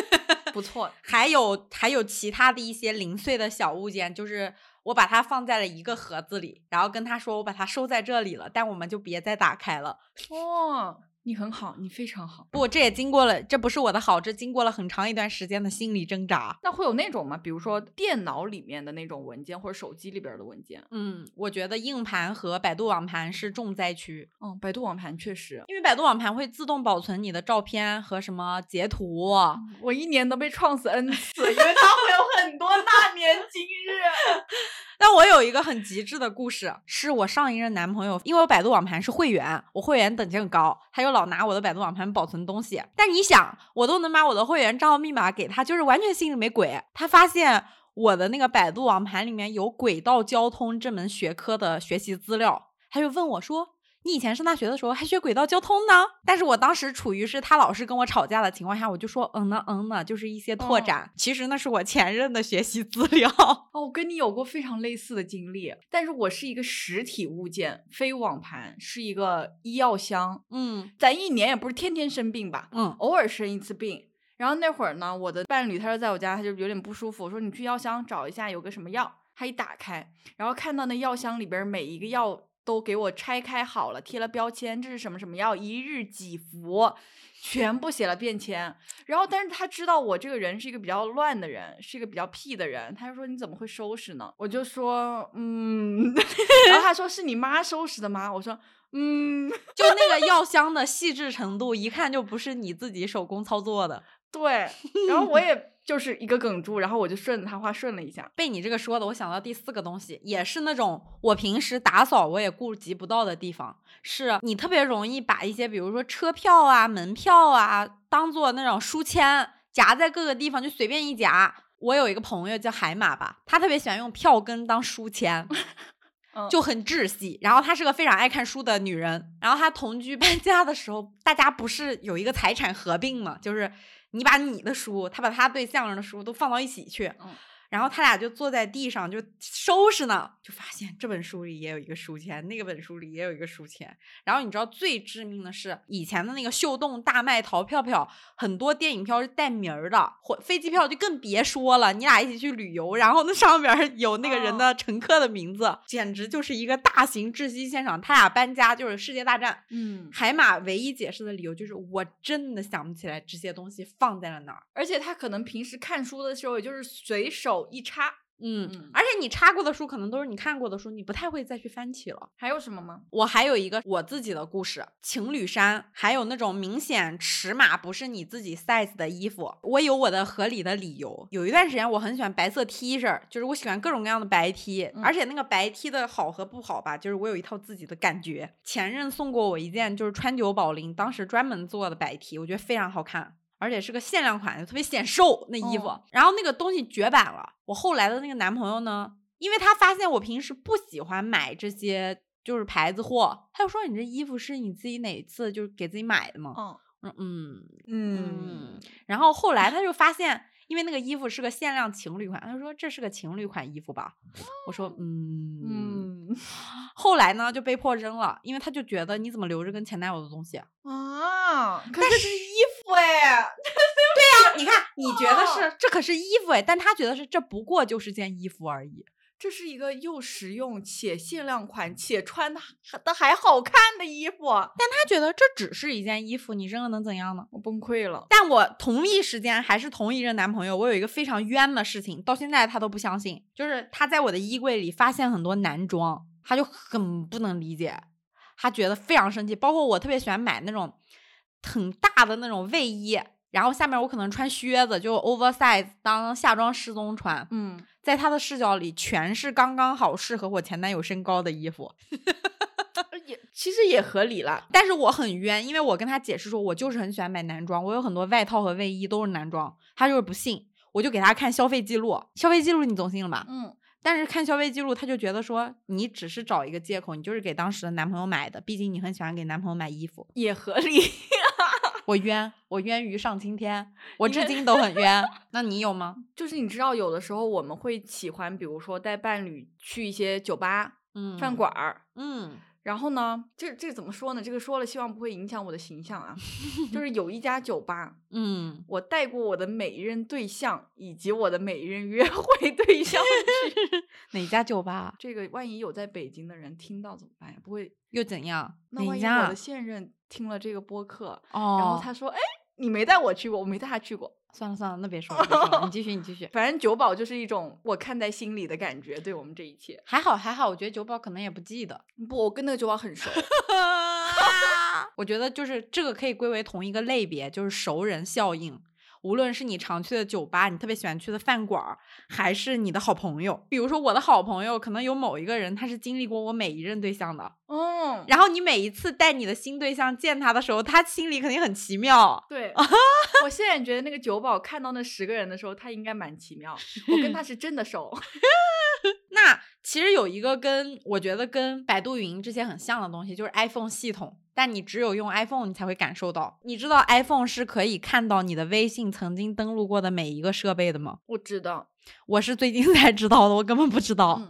不错。还有还有其他的一些零碎的小物件，就是我把它放在了一个盒子里，然后跟他说我把它收在这里了，但我们就别再打开了。哦。你很好，你非常好。不，这也经过了，这不是我的好，这经过了很长一段时间的心理挣扎。那会有那种吗？比如说电脑里面的那种文件，或者手机里边的文件？嗯，我觉得硬盘和百度网盘是重灾区。嗯，百度网盘确实，因为百度网盘会自动保存你的照片和什么截图。我一年都被创死 n 次，因为它会有很多大年今日。但我有一个很极致的故事，是我上一任男朋友，因为我百度网盘是会员，我会员等级很高，他又老拿我的百度网盘保存东西。但你想，我都能把我的会员账号密码给他，就是完全心里没鬼。他发现我的那个百度网盘里面有轨道交通这门学科的学习资料，他就问我说。你以前上大学的时候还学轨道交通呢，但是我当时处于是他老是跟我吵架的情况下，我就说嗯呢嗯呢，就是一些拓展。其实那是我前任的学习资料。哦，我跟你有过非常类似的经历，但是我是一个实体物件，非网盘，是一个医药箱。嗯，咱一年也不是天天生病吧？嗯，偶尔生一次病。然后那会儿呢，我的伴侣他就在我家，他就有点不舒服，我说你去药箱找一下有个什么药。他一打开，然后看到那药箱里边每一个药。都给我拆开好了，贴了标签，这是什么什么药，一日几服，全部写了便签。然后，但是他知道我这个人是一个比较乱的人，是一个比较屁的人，他就说你怎么会收拾呢？我就说嗯，然后他说是你妈收拾的吗？我说嗯，就那个药箱的细致程度，一看就不是你自己手工操作的。对，然后我也就是一个梗住，然后我就顺着他话顺了一下。被你这个说的，我想到第四个东西，也是那种我平时打扫我也顾及不到的地方，是你特别容易把一些，比如说车票啊、门票啊，当做那种书签夹在各个地方，就随便一夹。我有一个朋友叫海马吧，他特别喜欢用票根当书签。就很窒息，然后她是个非常爱看书的女人，然后她同居搬家的时候，大家不是有一个财产合并嘛，就是你把你的书，他把他对象的书都放到一起去。然后他俩就坐在地上就收拾呢，就发现这本书里也有一个书签，那个本书里也有一个书签。然后你知道最致命的是，以前的那个秀动、大卖、淘票票，很多电影票是带名儿的，或飞机票就更别说了。你俩一起去旅游，然后那上面有那个人的乘客的名字，简直就是一个大型窒息现场。他俩搬家就是世界大战。嗯，海马唯一解释的理由就是我真的想不起来这些东西放在了哪儿，而且他可能平时看书的时候也就是随手。一插，嗯，而且你插过的书可能都是你看过的书，你不太会再去翻起了。还有什么吗？我还有一个我自己的故事，情侣衫，还有那种明显尺码不是你自己 size 的衣服，我有我的合理的理由。有一段时间我很喜欢白色 T 恤，就是我喜欢各种各样的白 T，而且那个白 T 的好和不好吧，就是我有一套自己的感觉。前任送过我一件就是川久保玲当时专门做的白 T，我觉得非常好看。而且是个限量款，特别显瘦那衣服，然后那个东西绝版了。我后来的那个男朋友呢，因为他发现我平时不喜欢买这些就是牌子货，他就说你这衣服是你自己哪次就是给自己买的吗？嗯，嗯嗯，然后后来他就发现，因为那个衣服是个限量情侣款，他说这是个情侣款衣服吧？我说嗯嗯。后来呢就被迫扔了，因为他就觉得你怎么留着跟前男友的东西啊？但是衣服哎，对呀，你看你觉得是这可是衣服哎，但他觉得是这不过就是件衣服而已。这是一个又实用且限量款且穿的的还好看的衣服，但他觉得这只是一件衣服，你扔了能怎样呢？我崩溃了。但我同一时间还是同一任男朋友，我有一个非常冤的事情，到现在他都不相信，就是他在我的衣柜里发现很多男装，他就很不能理解，他觉得非常生气。包括我特别喜欢买那种很大的那种卫衣。然后下面我可能穿靴子，就 oversize 当夏装失踪穿。嗯，在他的视角里，全是刚刚好适合我前男友身高的衣服，也其实也合理了。但是我很冤，因为我跟他解释说，我就是很喜欢买男装，我有很多外套和卫衣都是男装，他就是不信。我就给他看消费记录，消费记录你总信了吧？嗯。但是看消费记录，他就觉得说你只是找一个借口，你就是给当时的男朋友买的，毕竟你很喜欢给男朋友买衣服，也合理。我冤，我冤于上青天，我至今都很冤。那你有吗？就是你知道，有的时候我们会喜欢，比如说带伴侣去一些酒吧、嗯，饭馆儿，嗯，然后呢，这这怎么说呢？这个说了，希望不会影响我的形象啊。就是有一家酒吧，嗯，我带过我的每一任对象以及我的每一任约会对象去 哪家酒吧？这个万一有在北京的人听到怎么办呀？不会又怎样？那万一我的现任？听了这个播客，哦，然后他说：“哎，你没带我去过，我没带他去过。”算了算了，那别说了，你继续，你继续。反正酒保就是一种我看在心里的感觉，对我们这一切还好还好。我觉得酒保可能也不记得，不，我跟那个酒保很熟。我觉得就是这个可以归为同一个类别，就是熟人效应。无论是你常去的酒吧，你特别喜欢去的饭馆，还是你的好朋友，比如说我的好朋友，可能有某一个人，他是经历过我每一任对象的，嗯，然后你每一次带你的新对象见他的时候，他心里肯定很奇妙。对，我现在觉得那个酒保看到那十个人的时候，他应该蛮奇妙。我跟他是真的熟。那其实有一个跟我觉得跟百度云这些很像的东西，就是 iPhone 系统。但你只有用 iPhone，你才会感受到。你知道 iPhone 是可以看到你的微信曾经登录过的每一个设备的吗？我知道，我是最近 才知道的，我根本不知道。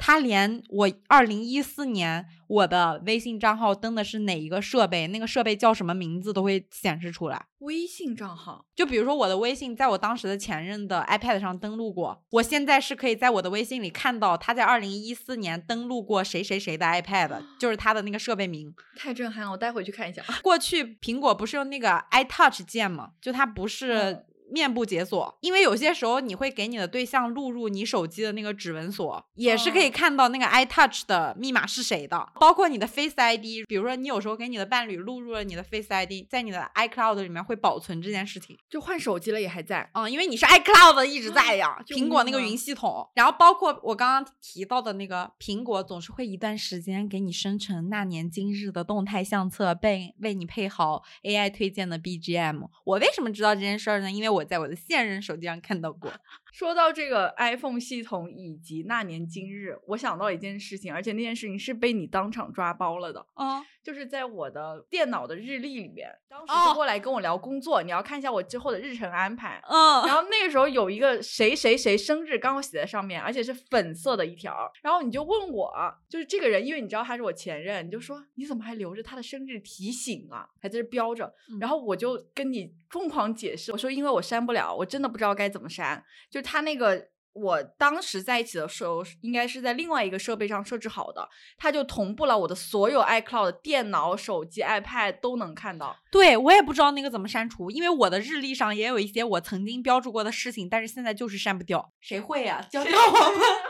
它连我二零一四年我的微信账号登的是哪一个设备，那个设备叫什么名字都会显示出来。微信账号，就比如说我的微信在我当时的前任的 iPad 上登录过，我现在是可以在我的微信里看到他在二零一四年登录过谁谁谁的 iPad，就是他的那个设备名。太震撼了，我待会去看一下。过去苹果不是用那个 iTouch 键吗？就它不是。嗯面部解锁，因为有些时候你会给你的对象录入你手机的那个指纹锁，也是可以哦看到那个 iTouch 的密码是谁的，包括你的 Face ID。比如说你有时候给你的伴侣录入了你的 Face ID，在你的 iCloud 里面会保存这件事情。就换手机了也还在。嗯，因为你是 iCloud 一直 在呀，救苹果那个云系统，然后包括我刚刚提到的那个苹果，总是会一段时间给你生成那年今日的动态相册，被为你配好 AI 推荐的 BGM。我为什么知道这件事儿呢？因为我我在我的现任手机上看到过。说到这个 iPhone 系统以及那年今日，我想到一件事情，而且那件事情是被你当场抓包了的。嗯，就是在我的电脑的日历里面，当时就过来跟我聊工作，你要看一下我之后的日程安排。嗯，然后那个时候有一个谁谁谁生日刚好写在上面，而且是粉色的一条。然后你就问我，就是这个人，因为你知道他是我前任，你就说你怎么还留着他的生日提醒啊，还在这标着。然后我就跟你疯狂解释，我说因为我删不了，我真的不知道该怎么删。就他那个我当时在一起的时候，应该是在另外一个设备上设置好的，它就同步了我的所有 iCloud、电脑、手机、iPad 都能看到。对我也不知道那个怎么删除，因为我的日历上也有一些我曾经标注过的事情，但是现在就是删不掉。谁会呀、教教我们。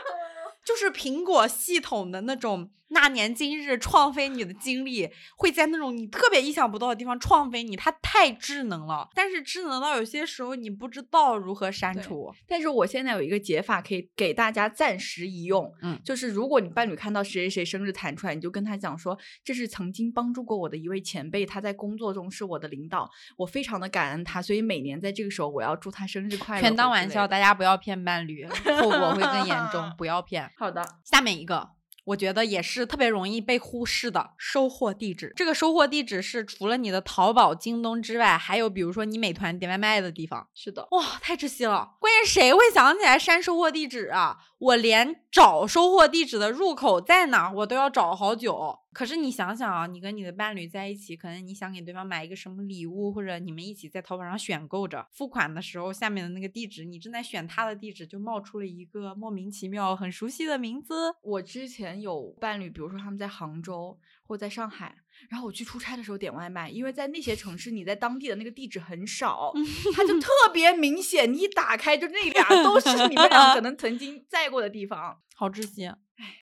就是苹果系统的那种那年今日创飞你的经历，会在那种你特别意想不到的地方创飞你，它太智能了。但是智能到有些时候你不知道如何删除。但是我现在有一个解法可以给大家暂时一用，嗯就是如果你伴侣看到谁谁谁生日弹出来，你就跟他讲说，这是曾经帮助过我的一位前辈，他在工作中是我的领导，我非常的感恩他，所以每年在这个时候我要祝他生日快乐。全当玩笑，大家不要骗伴侣，后果会更严重，不要骗。好的，下面一个，我觉得也是特别容易被忽视的收货地址。这个收货地址是除了你的淘宝、京东之外，还有比如说你美团点外卖的地方。是的，哇，太窒息了！关键谁会想起来删收货地址啊？我连找收货地址的入口在哪儿，我都要找好久。可是你想想啊，你跟你的伴侣在一起，可能你想给对方买一个什么礼物，或者你们一起在淘宝上选购着，付款的时候，下面的那个地址，你正在选他的地址，就冒出了一个莫名其妙、很熟悉的名字。我之前有伴侣，比如说他们在杭州或在上海，然后我去出差的时候点外卖，因为在那些城市你在当地的那个地址很少，它就特别明显，你一打开就那俩都是你们俩可能曾经在过的地方。好窒息。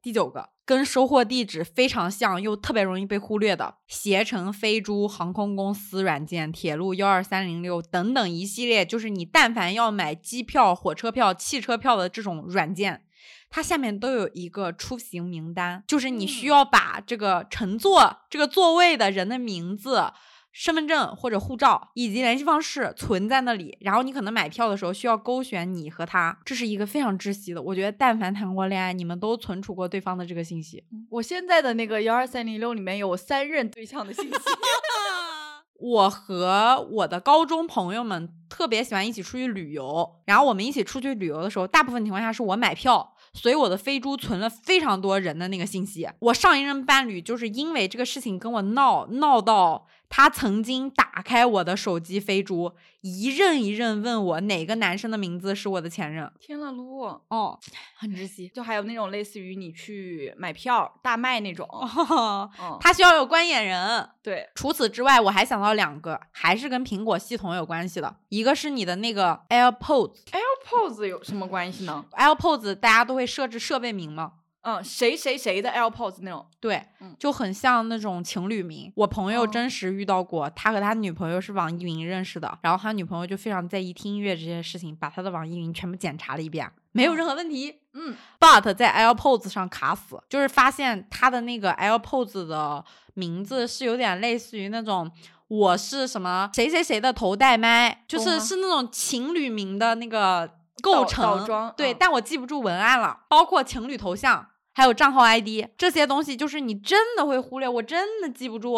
第九个，跟收货地址非常像又特别容易被忽略的，携程、飞猪、航空公司软件、铁路幺二三零六等等一系列，就是你但凡要买机票、火车票、汽车票的这种软件。它下面都有一个出行名单，就是你需嗯要把这个乘坐这个座位的人的名字、身份证或者护照以及联系方式存在那里，然后你可能买票的时候需要勾选你和他，这是一个非常窒息的。我觉得但凡谈过恋爱，你们都存储过对方的这个信息。我现在的那个幺二三零六里面有我三任对象的信息。我和我的高中朋友们特别喜欢一起出去旅游，然后我们一起出去旅游的时候，大部分情况下是我买票，所以我的飞猪存了非常多人的那个信息。我上一任伴侣就是因为这个事情跟我闹闹到，他曾经打开我的手机飞猪，一任一任问我哪个男生的名字是我的前任。天了噜！哦，很窒息。就还有那种类似于你去买票大卖那种，哦，嗯，他需要有观演人。对，除此之外，我还想到两个，还是跟苹果系统有关系的。一个是你的那个 AirPods。AirPods 有什么关系呢？AirPods 大家都会设置设备名嘛，嗯，谁谁谁的 AirPods 那种，对嗯，就很像那种情侣名。我朋友哦真实遇到过，他和他女朋友是网易云认识的，然后他女朋友就非常在意听音乐这件事情，把他的网易云全部检查了一遍，没有哦任何问题。嗯，but 在 AirPods 上卡死，就是发现他的那个 AirPods 的名字是有点类似于那种。我是什么谁谁谁的头戴麦，就是是那种情侣名的那个构成对，嗯但我记不住文案了，包括情侣头像，还有账号 ID 这些东西，就是你真的会忽略，我真的记不住。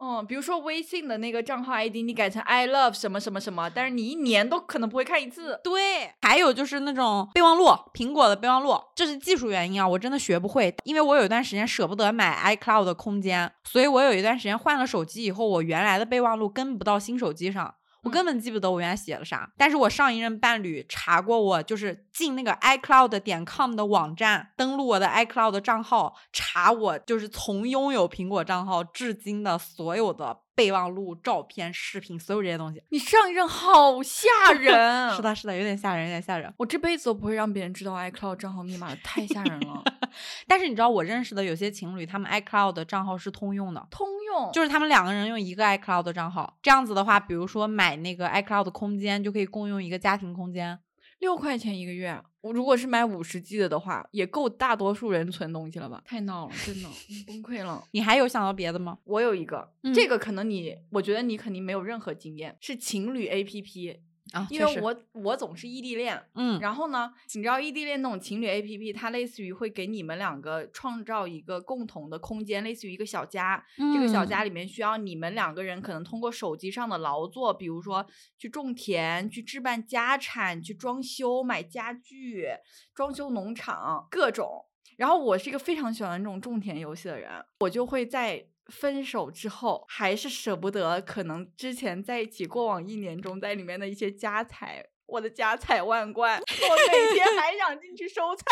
嗯，比如说微信的那个账号 ID，你改成 I love 什么什么什么，但是你一年都可能不会看一次。对，还有就是那种备忘录，苹果的备忘录，这是技术原因啊，我真的学不会，因为我有一段时间舍不得买 iCloud 的空间，所以我有一段时间换了手机以后，我原来的备忘录跟不到新手机上。我根本记不得我原来写了啥，但是我上一任伴侣查过我，就是进那个 iCloud 点 com 的网站，登录我的 iCloud 账号，查我就是从拥有苹果账号至今的所有的备忘录、照片、视频，所有这些东西。你上一任好吓 人，是的，是的，有点吓人，有点吓人。我这辈子都不会让别人知道 iCloud 账号密码，太吓人了。但是你知道，我认识的有些情侣，他们 iCloud 的账号是通用的，通用就是他们两个人用一个 iCloud 的账号。这样子的话，比如说买那个 iCloud 空间，就可以共用一个家庭空间，六块钱一个月。我如果是买五十 G 的的话，也够大多数人存东西了吧？太闹了，真的崩溃了。你还有想到别的吗？我有一个，这个可能你，我觉得你肯定没有任何经验，是情侣 APP。啊，因为我我总是异地恋，嗯，然后呢，你知道异地恋那种情侣 A P P，它类似于会给你们两个创造一个共同的空间，类似于一个小家。嗯这个小家里面需要你们两个人可能通过手机上的劳作，比如说去种田、去置办家产、去装修、买家具、装修农场，各种。然后我是一个非常喜欢这种种田游戏的人，我就会在。分手之后还是舍不得，可能之前在一起过往一年中，在里面的一些家财，我的家财万贯，我每天 还想进去收菜。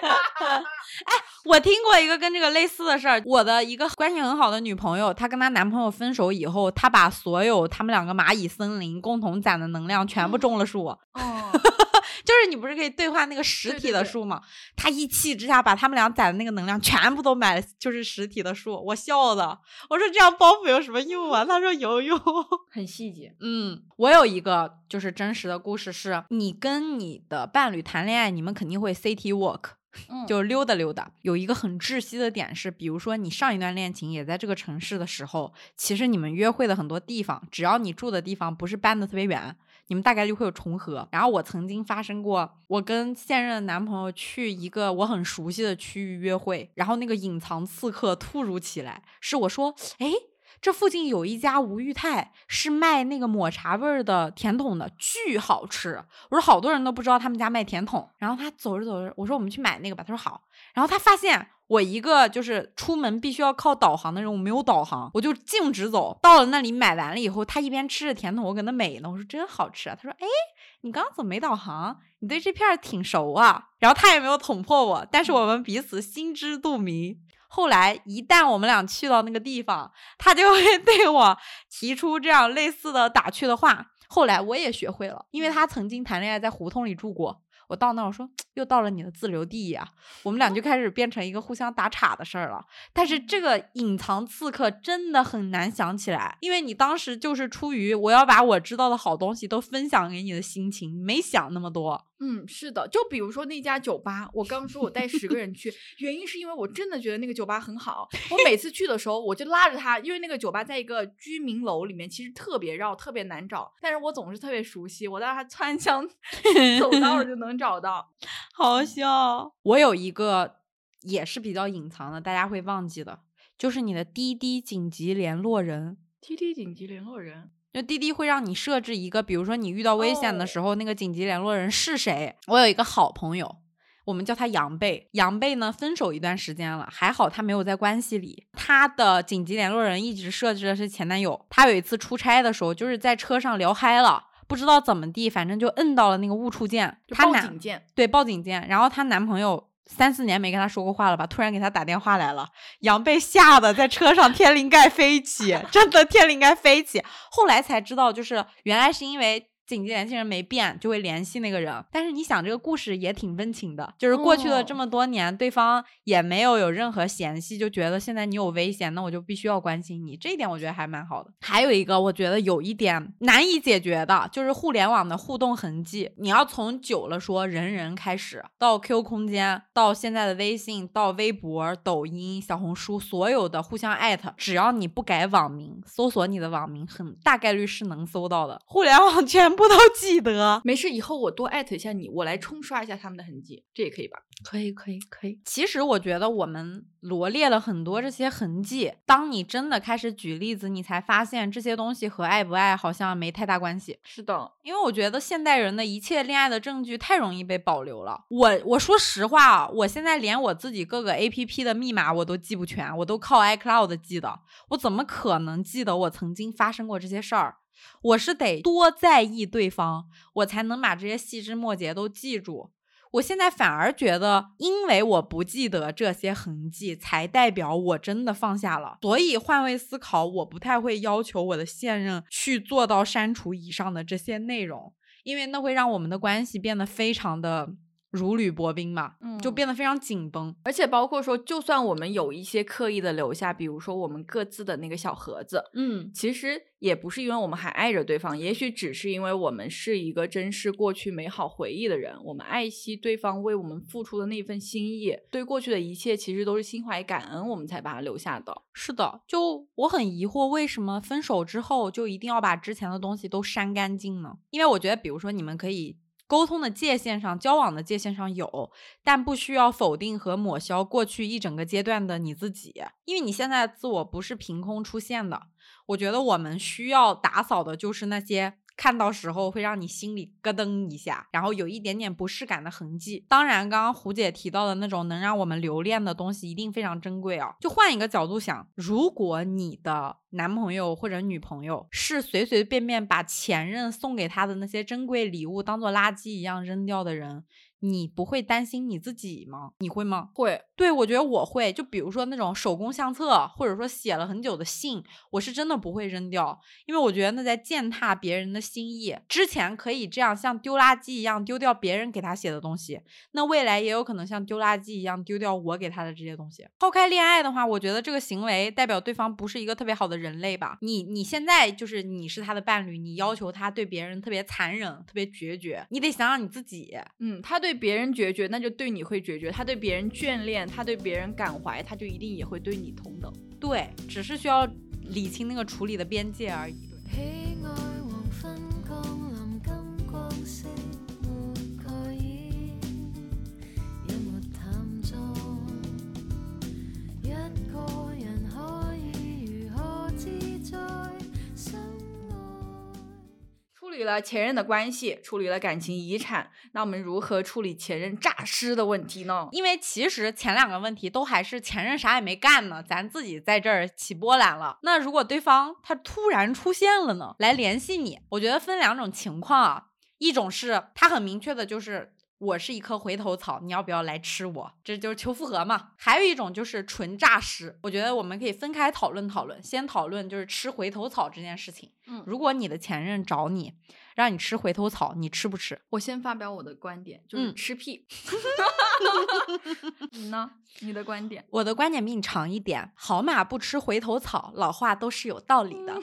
哎，我听过一个跟这个类似的事儿，我的一个关系很好的女朋友，她跟她男朋友分手以后，她把所有他们两个蚂蚁森林共同攒的能量全部种了树。哦。就是你不是可以兑换那个实体的树吗？他一气之下把他们俩攒的那个能量全部都买了，就是实体的树。我笑的，我说这样包袱有什么用啊？他说有用，很细节。嗯，我有一个就是真实的故事，是你跟你的伴侣谈恋爱，你们肯定会 city walk，就溜达溜达。有一个很窒息的点是，比如说你上一段恋情也在这个城市的时候，其实你们约会的很多地方，只要你住的地方不是搬的特别远。你们大概率会有重合。然后我曾经发生过，我跟现任男朋友去一个我很熟悉的区域约会，然后那个隐藏刺客突如其来，是我说，哎，这附近有一家吴裕泰，是卖那个抹茶味儿的甜筒的，巨好吃。我说好多人都不知道他们家卖甜筒。然后他走着走着，我说我们去买那个吧。他说好。然后他发现。我一个就是出门必须要靠导航的人，我没有导航，我就径直走到了那里。买完了以后，他一边吃着甜筒，我搁那美呢。我说真好吃啊。他说：“哎，你刚刚怎么没导航？你对这片儿挺熟啊。”然后他也没有捅破我，但是我们彼此心知肚明。后来一旦我们俩去到那个地方，他就会对我提出这样类似的打趣的话。后来我也学会了，因为他曾经谈恋爱在胡同里住过。我到那我说又到了你的自留地呀，我们俩就开始变成一个互相打岔的事儿了。但是这个隐藏刺客真的很难想起来，因为你当时就是出于我要把我知道的好东西都分享给你的心情，没想那么多。嗯，是的，就比如说那家酒吧，我刚说我带十个人去，原因是因为我真的觉得那个酒吧很好。我每次去的时候，我就拉着他，因为那个酒吧在一个居民楼里面，其实特别绕，特别难找。但是我总是特别熟悉，我带他穿墙走道就能找到，好笑。我有一个也是比较隐藏的，大家会忘记的，就是你的滴滴紧急联络人。滴滴紧急联络人。就滴滴会让你设置一个，比如说你遇到危险的时候，那个紧急联络人是谁？我有一个好朋友，我们叫他杨贝。杨贝呢，分手一段时间了，还好他没有在关系里。他的紧急联络人一直设置的是前男友。他有一次出差的时候，就是在车上聊嗨了，不知道怎么地，反正就摁到了那个误触键，报警键。对，报警键。然后她男朋友。三四年没跟他说过话了吧？突然给他打电话来了，羊被吓得在车上天灵盖飞起，真的天灵盖飞起。后来才知道，就是原来是因为。紧急联系人没变，就会联系那个人。但是你想，这个故事也挺温情的，就是过去了这么多年，对方也没有有任何嫌隙，就觉得现在你有危险，那我就必须要关心你。这一点我觉得还蛮好的。还有一个，我觉得有一点难以解决的，就是互联网的互动痕迹。你要从久了说人人开始，到 Q 空间，到现在的微信，到微博、抖音、小红书，所有的互相艾特，只要你不改网名，搜索你的网名，很大概率是能搜到的。互联网 圈。部都记得。没事，以后我多艾特一下你，我来冲刷一下他们的痕迹，这也可以吧？可以，可以，可以。其实我觉得我们罗列了很多这些痕迹，当你真的开始举例子，你才发现这些东西和爱不爱好像没太大关系。是的，因为我觉得现代人的一切恋爱的证据太容易被保留了。我我说实话啊，我现在连我自己各个 A P P 的密码我都记不全，我都靠 iCloud 记的，我怎么可能记得我曾经发生过这些事儿？我是得多在意对方，我才能把这些细枝末节都记住。我现在反而觉得，因为我不记得这些痕迹，才代表我真的放下了。所以换位思考，我不太会要求我的现任去做到删除以上的这些内容，因为那会让我们的关系变得非常的。如履薄冰嘛，嗯就变得非常紧绷。而且包括说，就算我们有一些刻意的留下，比如说我们各自的那个小盒子，嗯，其实也不是因为我们还爱着对方，也许只是因为我们是一个珍视过去美好回忆的人，我们爱惜对方为我们付出的那份心意，对过去的一切其实都是心怀感恩，我们才把它留下的。是的，就我很疑惑，为什么分手之后就一定要把之前的东西都删干净呢？因为我觉得，比如说你们可以。沟通的界限上，交往的界限上有，但不需要否定和抹消过去一整个阶段的你自己，因为你现在自我不是凭空出现的。我觉得我们需要打扫的就是那些看到时候会让你心里咯噔一下，然后有一点点不适感的痕迹。当然，刚刚胡姐提到的那种能让我们留恋的东西，一定非常珍贵啊。就换一个角度想，如果你的男朋友或者女朋友是随随便便把前任送给他的那些珍贵礼物当做垃圾一样扔掉的人，你不会担心你自己吗？你会吗？会，对，我觉得我会。就比如说那种手工相册，或者说写了很久的信，我是真的不会扔掉，因为我觉得那在践踏别人的心意。之前可以这样像丢垃圾一样丢掉别人给他写的东西，那未来也有可能像丢垃圾一样丢掉我给他的这些东西。抛开恋爱的话，我觉得这个行为代表对方不是一个特别好的人类吧。你你现在就是你是他的伴侣，你要求他对别人特别残忍、特别决绝，你得想想你自己。嗯，他对别人决绝，那就对你会决绝；他对别人眷恋，他对别人感怀，他就一定也会对你同等。对，只是需要理清那个处理的边界而已。喜愛黃昏降臨，金光色沒蓋掩，也沒淡妝。一個处理了前任的关系，处理了感情遗产，那我们如何处理前任诈尸的问题呢？因为其实前两个问题都还是前任啥也没干呢，咱自己在这儿起波澜了。那如果对方他突然出现了呢，来联系你，我觉得分两种情况啊，一种是他很明确的就是。我是一棵回头草，你要不要来吃我？这就是求复合嘛。还有一种就是纯诈尸，我觉得我们可以分开讨论讨论。先讨论就是吃回头草这件事情。嗯如果你的前任找你，让你吃回头草，你吃不吃？我先发表我的观点，就是嗯吃屁。你呢？你的观点？我的观点比你长一点，好马不吃回头草，老话都是有道理的。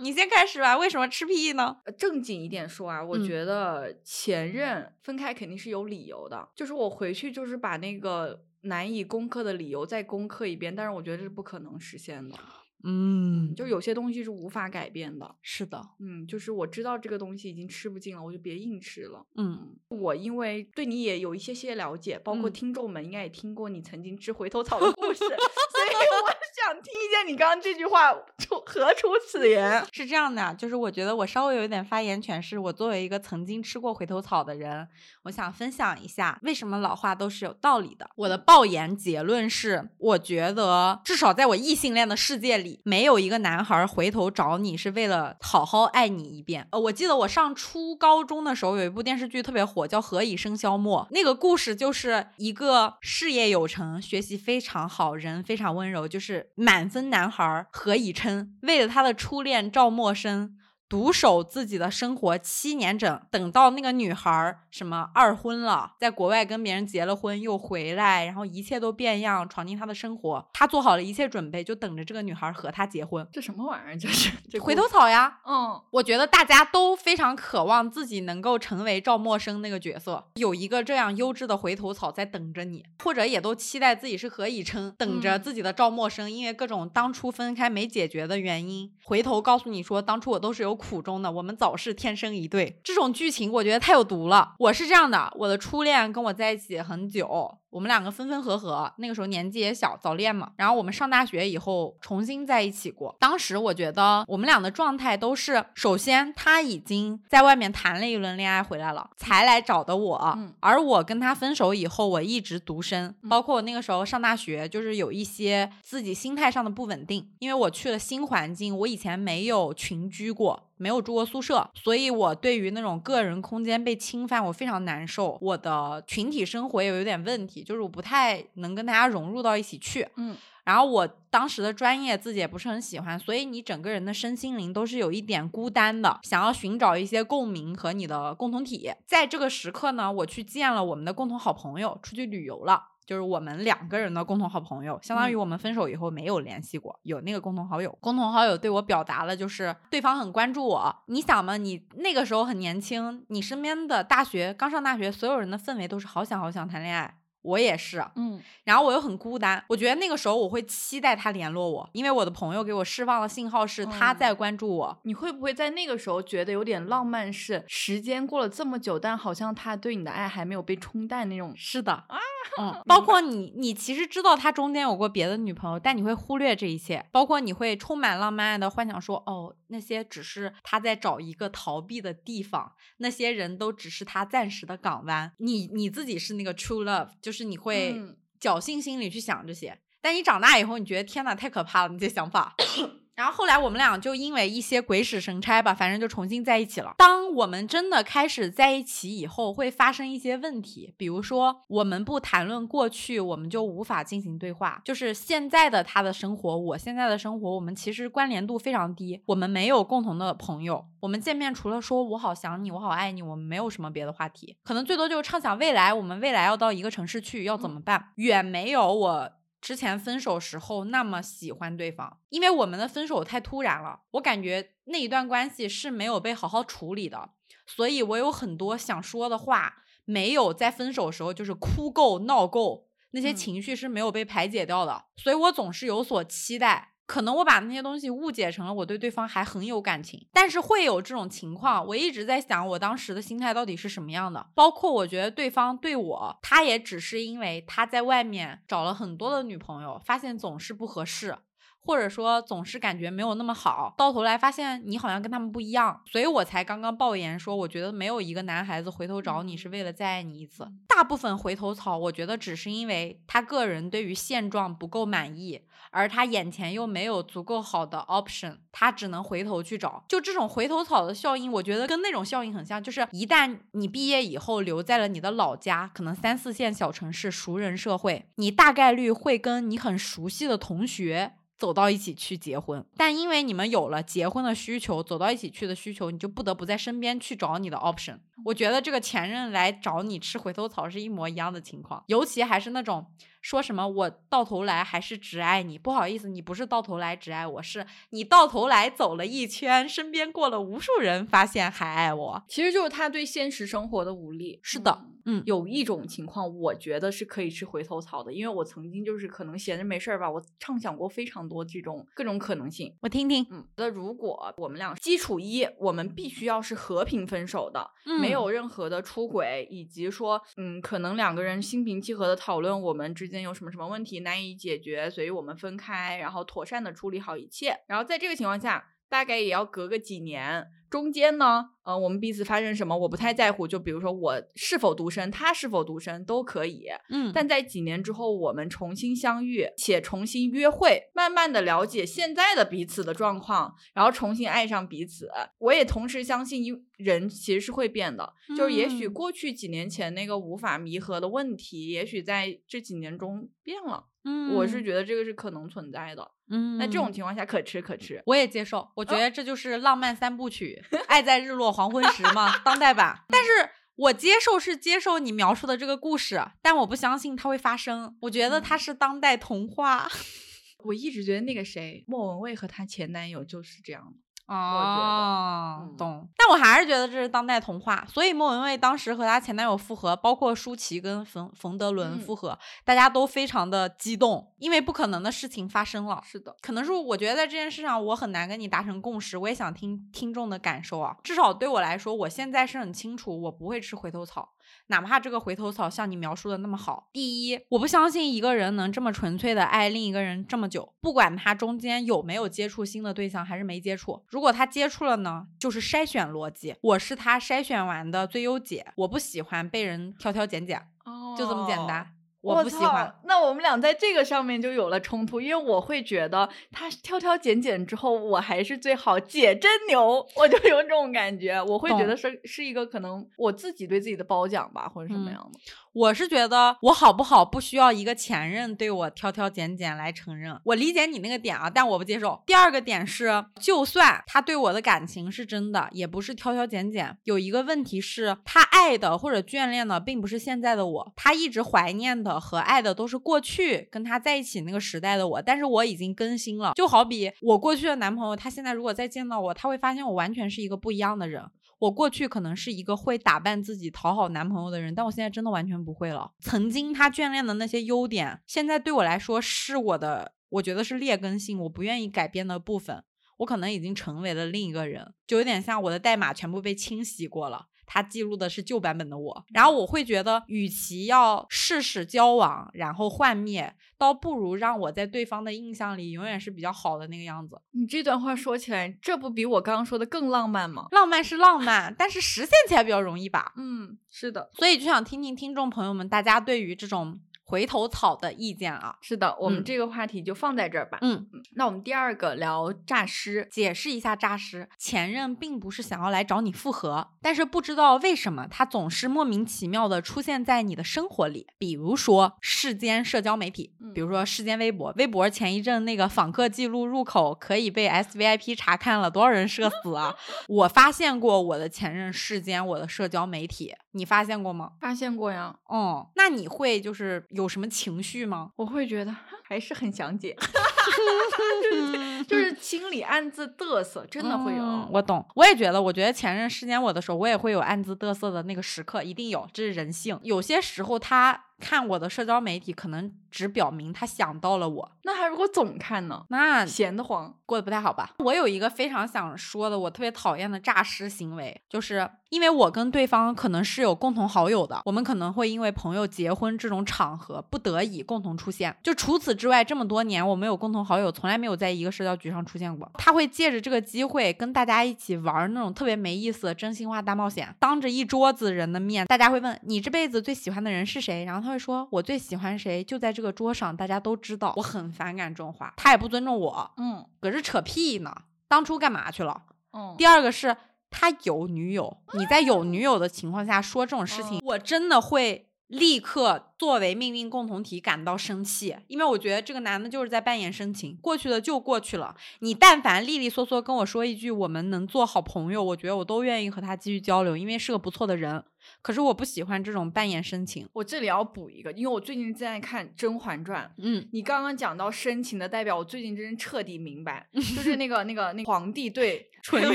嗯你先开始吧，为什么吃屁呢？呃正经一点说啊，我嗯觉得前任分开肯定是有理由的，就是我回去就是把那个难以攻克的理由再攻克一遍，但是我觉得这是不可能实现的。嗯就有些东西是无法改变的。是的，嗯，就是我知道这个东西已经吃不进了，我就别硬吃了。嗯，我因为对你也有一些些了解，包括嗯听众们应该也听过你曾经吃回头草的故事，所以我想听一下你刚刚这句话出何出此言？是这样的，就是我觉得我稍微有一点发言权，是我作为一个曾经吃过回头草的人，我想分享一下为什么老话都是有道理的。我的爆言结论是，我觉得至少在我异性恋的世界里，没有一个男孩回头找你是为了好好爱你一遍。呃，我记得我上初高中的时候有一部电视剧特别火，叫《何以笙箫默》，那个故事就是一个事业有成、学习非常好、人非常温柔，就是满分男孩何以琛，为了他的初恋赵默笙。独守自己的生活七年整，等到那个女孩儿什么二婚了，在国外跟别人结了婚又回来，然后一切都变样，闯进他的生活，他做好了一切准备，就等着这个女孩儿和他结婚。这什么玩意儿？这是这 回头草呀，嗯，我觉得大家都非常渴望自己能够成为赵默笙那个角色，有一个这样优质的回头草在等着你，或者也都期待自己是何以琛，等着嗯自己的赵默笙，因为各种当初分开没解决的原因，回头告诉你说当初我都是有苦衷的，我们早是天生一对。这种剧情我觉得太有毒了。我是这样的，我的初恋跟我在一起很久。我们两个分分合合，那个时候年纪也小，早恋嘛。然后我们上大学以后重新在一起过。当时我觉得我们俩的状态都是，首先他已经在外面谈了一轮恋爱回来了，才来找的我。嗯而我跟他分手以后，我一直独身，包括我那个时候上大学，就是有一些自己心态上的不稳定，因为我去了新环境，我以前没有群居过。没有住过宿舍，所以我对于那种个人空间被侵犯，我非常难受。我的群体生活也有点问题，就是我不太能跟大家融入到一起去。嗯，然后我当时的专业自己也不是很喜欢，所以你整个人的身心灵都是有一点孤单的，想要寻找一些共鸣和你的共同体。在这个时刻呢，我去见了我们的共同好朋友，出去旅游了。就是我们两个人的共同好朋友，相当于我们分手以后没有联系过，有那个共同好友。共同好友对我表达了，就是对方很关注我。你想嘛，你那个时候很年轻，你身边的大学刚上大学，所有人的氛围都是好想好想谈恋爱。我也是，嗯，然后我又很孤单，我觉得那个时候我会期待他联络我，因为我的朋友给我释放的信号是他在关注我。你会不会在那个时候觉得有点浪漫？是时间过了这么久，但好像他对你的爱还没有被冲淡那种。是的啊，嗯，包括你，你其实知道他中间有过别的女朋友，但你会忽略这一切，包括你会充满浪漫的幻想说，哦，那些只是他在找一个逃避的地方，那些人都只是他暂时的港湾。你你自己是那个 true love，就是你会嗯侥幸心理去想这些，但你长大以后，你觉得天呐，太可怕了，你这想法。然后后来我们俩就因为一些鬼使神差吧，反正就重新在一起了。当我们真的开始在一起以后，会发生一些问题，比如说我们不谈论过去，我们就无法进行对话。就是现在的他的生活，我现在的生活，我们其实关联度非常低，我们没有共同的朋友。我们见面除了说我好想你，我好爱你，我们没有什么别的话题，可能最多就是畅想未来，我们未来要到一个城市去要怎么办，远没有我。之前分手时候那么喜欢对方，因为我们的分手太突然了，我感觉那一段关系是没有被好好处理的，所以我有很多想说的话，没有在分手时候就是哭够闹够，那些嗯情绪是没有被排解掉的，所以我总是有所期待。可能我把那些东西误解成了我对对方还很有感情，但是会有这种情况。我一直在想，我当时的心态到底是什么样的？包括我觉得对方对我，他也只是因为他在外面找了很多的女朋友，发现总是不合适，或者说总是感觉没有那么好，到头来发现你好像跟他们不一样，所以我才刚刚爆言说，我觉得没有一个男孩子回头找你是为了再爱你一次。大部分回头草，我觉得只是因为他个人对于现状不够满意，而他眼前又没有足够好的 option，他只能回头去找。就这种回头草的效应，我觉得跟那种效应很像，就是一旦你毕业以后留在了你的老家，可能三四线小城市熟人社会，你大概率会跟你很熟悉的同学。走到一起去结婚，但因为你们有了结婚的需求，走到一起去的需求，你就不得不在身边去找你的 option。我觉得这个前任来找你吃回头草是一模一样的情况，尤其还是那种说什么我到头来还是只爱你，不好意思，你不是到头来只爱我，是你到头来走了一圈，身边过了无数人，发现还爱我。其实就是他对现实生活的无力。是的嗯有一种情况，我觉得是可以吃回头草的，因为我曾经就是可能闲着没事儿吧，我畅想过非常多这种各种可能性。我听听，嗯，那如果我们俩基础一，我们必须要是和平分手的，没嗯有任何的出轨，以及说，嗯，可能两个人心平气和的讨论我们之间有什么什么问题难以解决，所以我们分开，然后妥善的处理好一切。然后在这个情况下，大概也要隔个几年，中间呢，呃，我们彼此发生什么，我不太在乎。就比如说我是否独身，他是否独身都可以。嗯，但在几年之后，我们重新相遇，且重新约会，慢慢的了解现在的彼此的状况，然后重新爱上彼此。我也同时相信，因人其实是会变的，就是也许嗯过去几年前那个无法弥合的问题，也许在这几年中变了。嗯我是觉得这个是可能存在的。嗯，那这种情况下，可吃可吃。我也接受，我觉得这就是浪漫三部曲，爱在日落黄昏时》嘛，当代版。但是我接受是接受你描述的这个故事，但我不相信它会发生。我觉得它是当代童话。我一直觉得那个谁，莫文蔚和她前男友就是这样的。哦，嗯懂。但我还是觉得这是当代童话，所以莫文蔚当时和她前男友复合，包括舒淇跟冯冯德伦嗯复合，大家都非常的激动，因为不可能的事情发生了。是的，可能是我觉得在这件事上我很难跟你达成共识，我也想听听众的感受啊。至少对我来说，我现在是很清楚，我不会吃回头草，哪怕这个回头草像你描述的那么好。第一，我不相信一个人能这么纯粹的爱另一个人这么久，不管他中间有没有接触新的对象，还是没接触。如果他接触了呢，就是筛选逻辑，我是他筛选完的最优解，我不喜欢被人挑挑拣拣，哦就这么简单。我我不喜欢操。那我们俩在这个上面就有了冲突，因为我会觉得他挑挑拣拣之后，我还是最好，姐真牛，我就有这种感觉。我会觉得是是一个可能我自己对自己的褒奖吧，或者什么嗯样的。我是觉得我好不好不需要一个前任对我挑挑拣拣来承认。我理解你那个点啊，但我不接受。第二个点是，就算他对我的感情是真的，也不是挑挑拣拣。有一个问题是，他爱的或者眷恋的并不是现在的我，他一直怀念的和爱的都是过去跟他在一起那个时代的我。但是我已经更新了，就好比我过去的男朋友，他现在如果再见到我，他会发现我完全是一个不一样的人。我过去可能是一个会打扮自己讨好男朋友的人，但我现在真的完全不会了。曾经他眷恋的那些优点，现在对我来说是我的，我觉得是劣根性，我不愿意改变的部分。我可能已经成为了另一个人，就有点像我的代码全部被清洗过了。它记录的是旧版本的我，然后我会觉得，与其要试试交往，然后幻灭，倒不如让我在对方的印象里永远是比较好的那个样子。你这段话说起来，这不比我刚刚说的更浪漫吗？浪漫是浪漫，但是实现起来比较容易吧？嗯，是的，所以就想听听听众朋友们大家对于这种回头草的意见啊。是的，我们嗯这个话题就放在这儿吧。嗯，那我们第二个聊诈尸。解释一下诈尸，前任并不是想要来找你复合，但是不知道为什么他总是莫名其妙的出现在你的生活里，比如说世间社交媒体，嗯比如说世间微博，微博前一阵那个访客记录入口可以被 SVIP 查看了，多少人社死啊？我发现过我的前任世间我的社交媒体，你发现过吗？发现过呀，哦，那你会就是有有什么情绪吗？我会觉得还是很想姐，就是就是心里暗自嘚瑟，真的会有。嗯我懂，我也觉得，我觉得前任世间我的时候，我也会有暗自嘚瑟的那个时刻，一定有，这是人性。有些时候他看我的社交媒体，可能只表明他想到了我，那他如果总看呢？那闲得慌。过得不太好吧？我有一个非常想说的，我特别讨厌的诈尸行为，就是因为我跟对方可能是有共同好友的，我们可能会因为朋友结婚这种场合不得已共同出现。就除此之外，这么多年我们有共同好友，从来没有在一个社交局上出现过。他会借着这个机会跟大家一起玩那种特别没意思的真心话大冒险，当着一桌子人的面，大家会问你这辈子最喜欢的人是谁，然后他会说我最喜欢谁，就在这个桌上，大家都知道。我很反感这种话，他也不尊重我。嗯搁这扯屁呢？当初干嘛去了？嗯，第二个是他有女友，你在有女友的情况下说这种事情，哦我真的会立刻作为命运共同体感到生气，因为我觉得这个男的就是在扮演深情，过去的就过去了。你但凡利利索索跟我说一句我们能做好朋友，我觉得我都愿意和他继续交流，因为是个不错的人。可是我不喜欢这种扮演深情。我这里要补一个，因为我最近正在看《甄嬛传》。嗯，你刚刚讲到深情的代表，我最近真是彻底明白，就是那个那个那个皇帝对 纯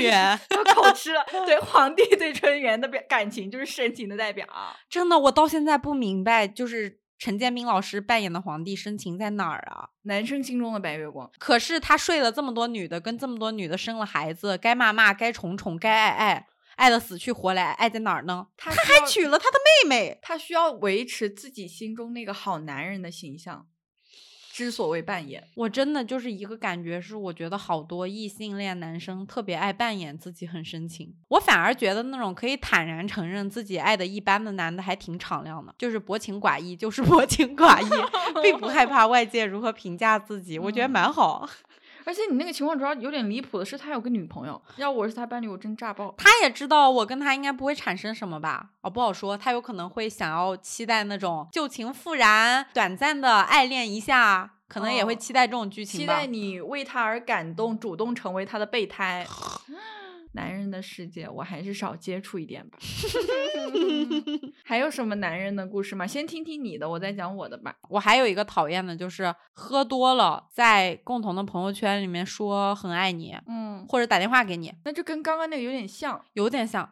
元 我口吃了，对皇帝对纯元的表感情就是深情的代表啊。真的，我到现在不明白，就是陈建斌老师扮演的皇帝深情在哪儿啊？男生心中的白月光，可是他睡了这么多女的，跟这么多女的生了孩子，该骂骂，该宠宠，该爱爱，爱的死去活来，爱在哪儿呢？他还娶了他的妹妹。他需要维持自己心中那个好男人的形象，之所谓扮演。我真的就是一个感觉，是我觉得好多异性恋男生特别爱扮演自己很深情，我反而觉得那种可以坦然承认自己爱的一般的男的还挺敞亮的，就是薄情寡义，就是 薄情寡义，并不害怕外界如何评价自己，我觉得嗯蛮好。而且你那个情况主要有点离谱的是，他有个女朋友，要我是他伴侣，我真炸爆。他也知道我跟他应该不会产生什么吧？哦，不好说，他有可能会想要期待那种旧情复燃、短暂的爱恋一下，可能也会哦期待这种剧情吧。期待你为他而感动，主动成为他的备胎。男人的世界，我还是少接触一点吧。还有什么男人的故事吗？先听听你的，我再讲我的吧。我还有一个讨厌的就是喝多了，在共同的朋友圈里面说很爱你，嗯，或者打电话给你，那就跟刚刚那个有点像。有点像。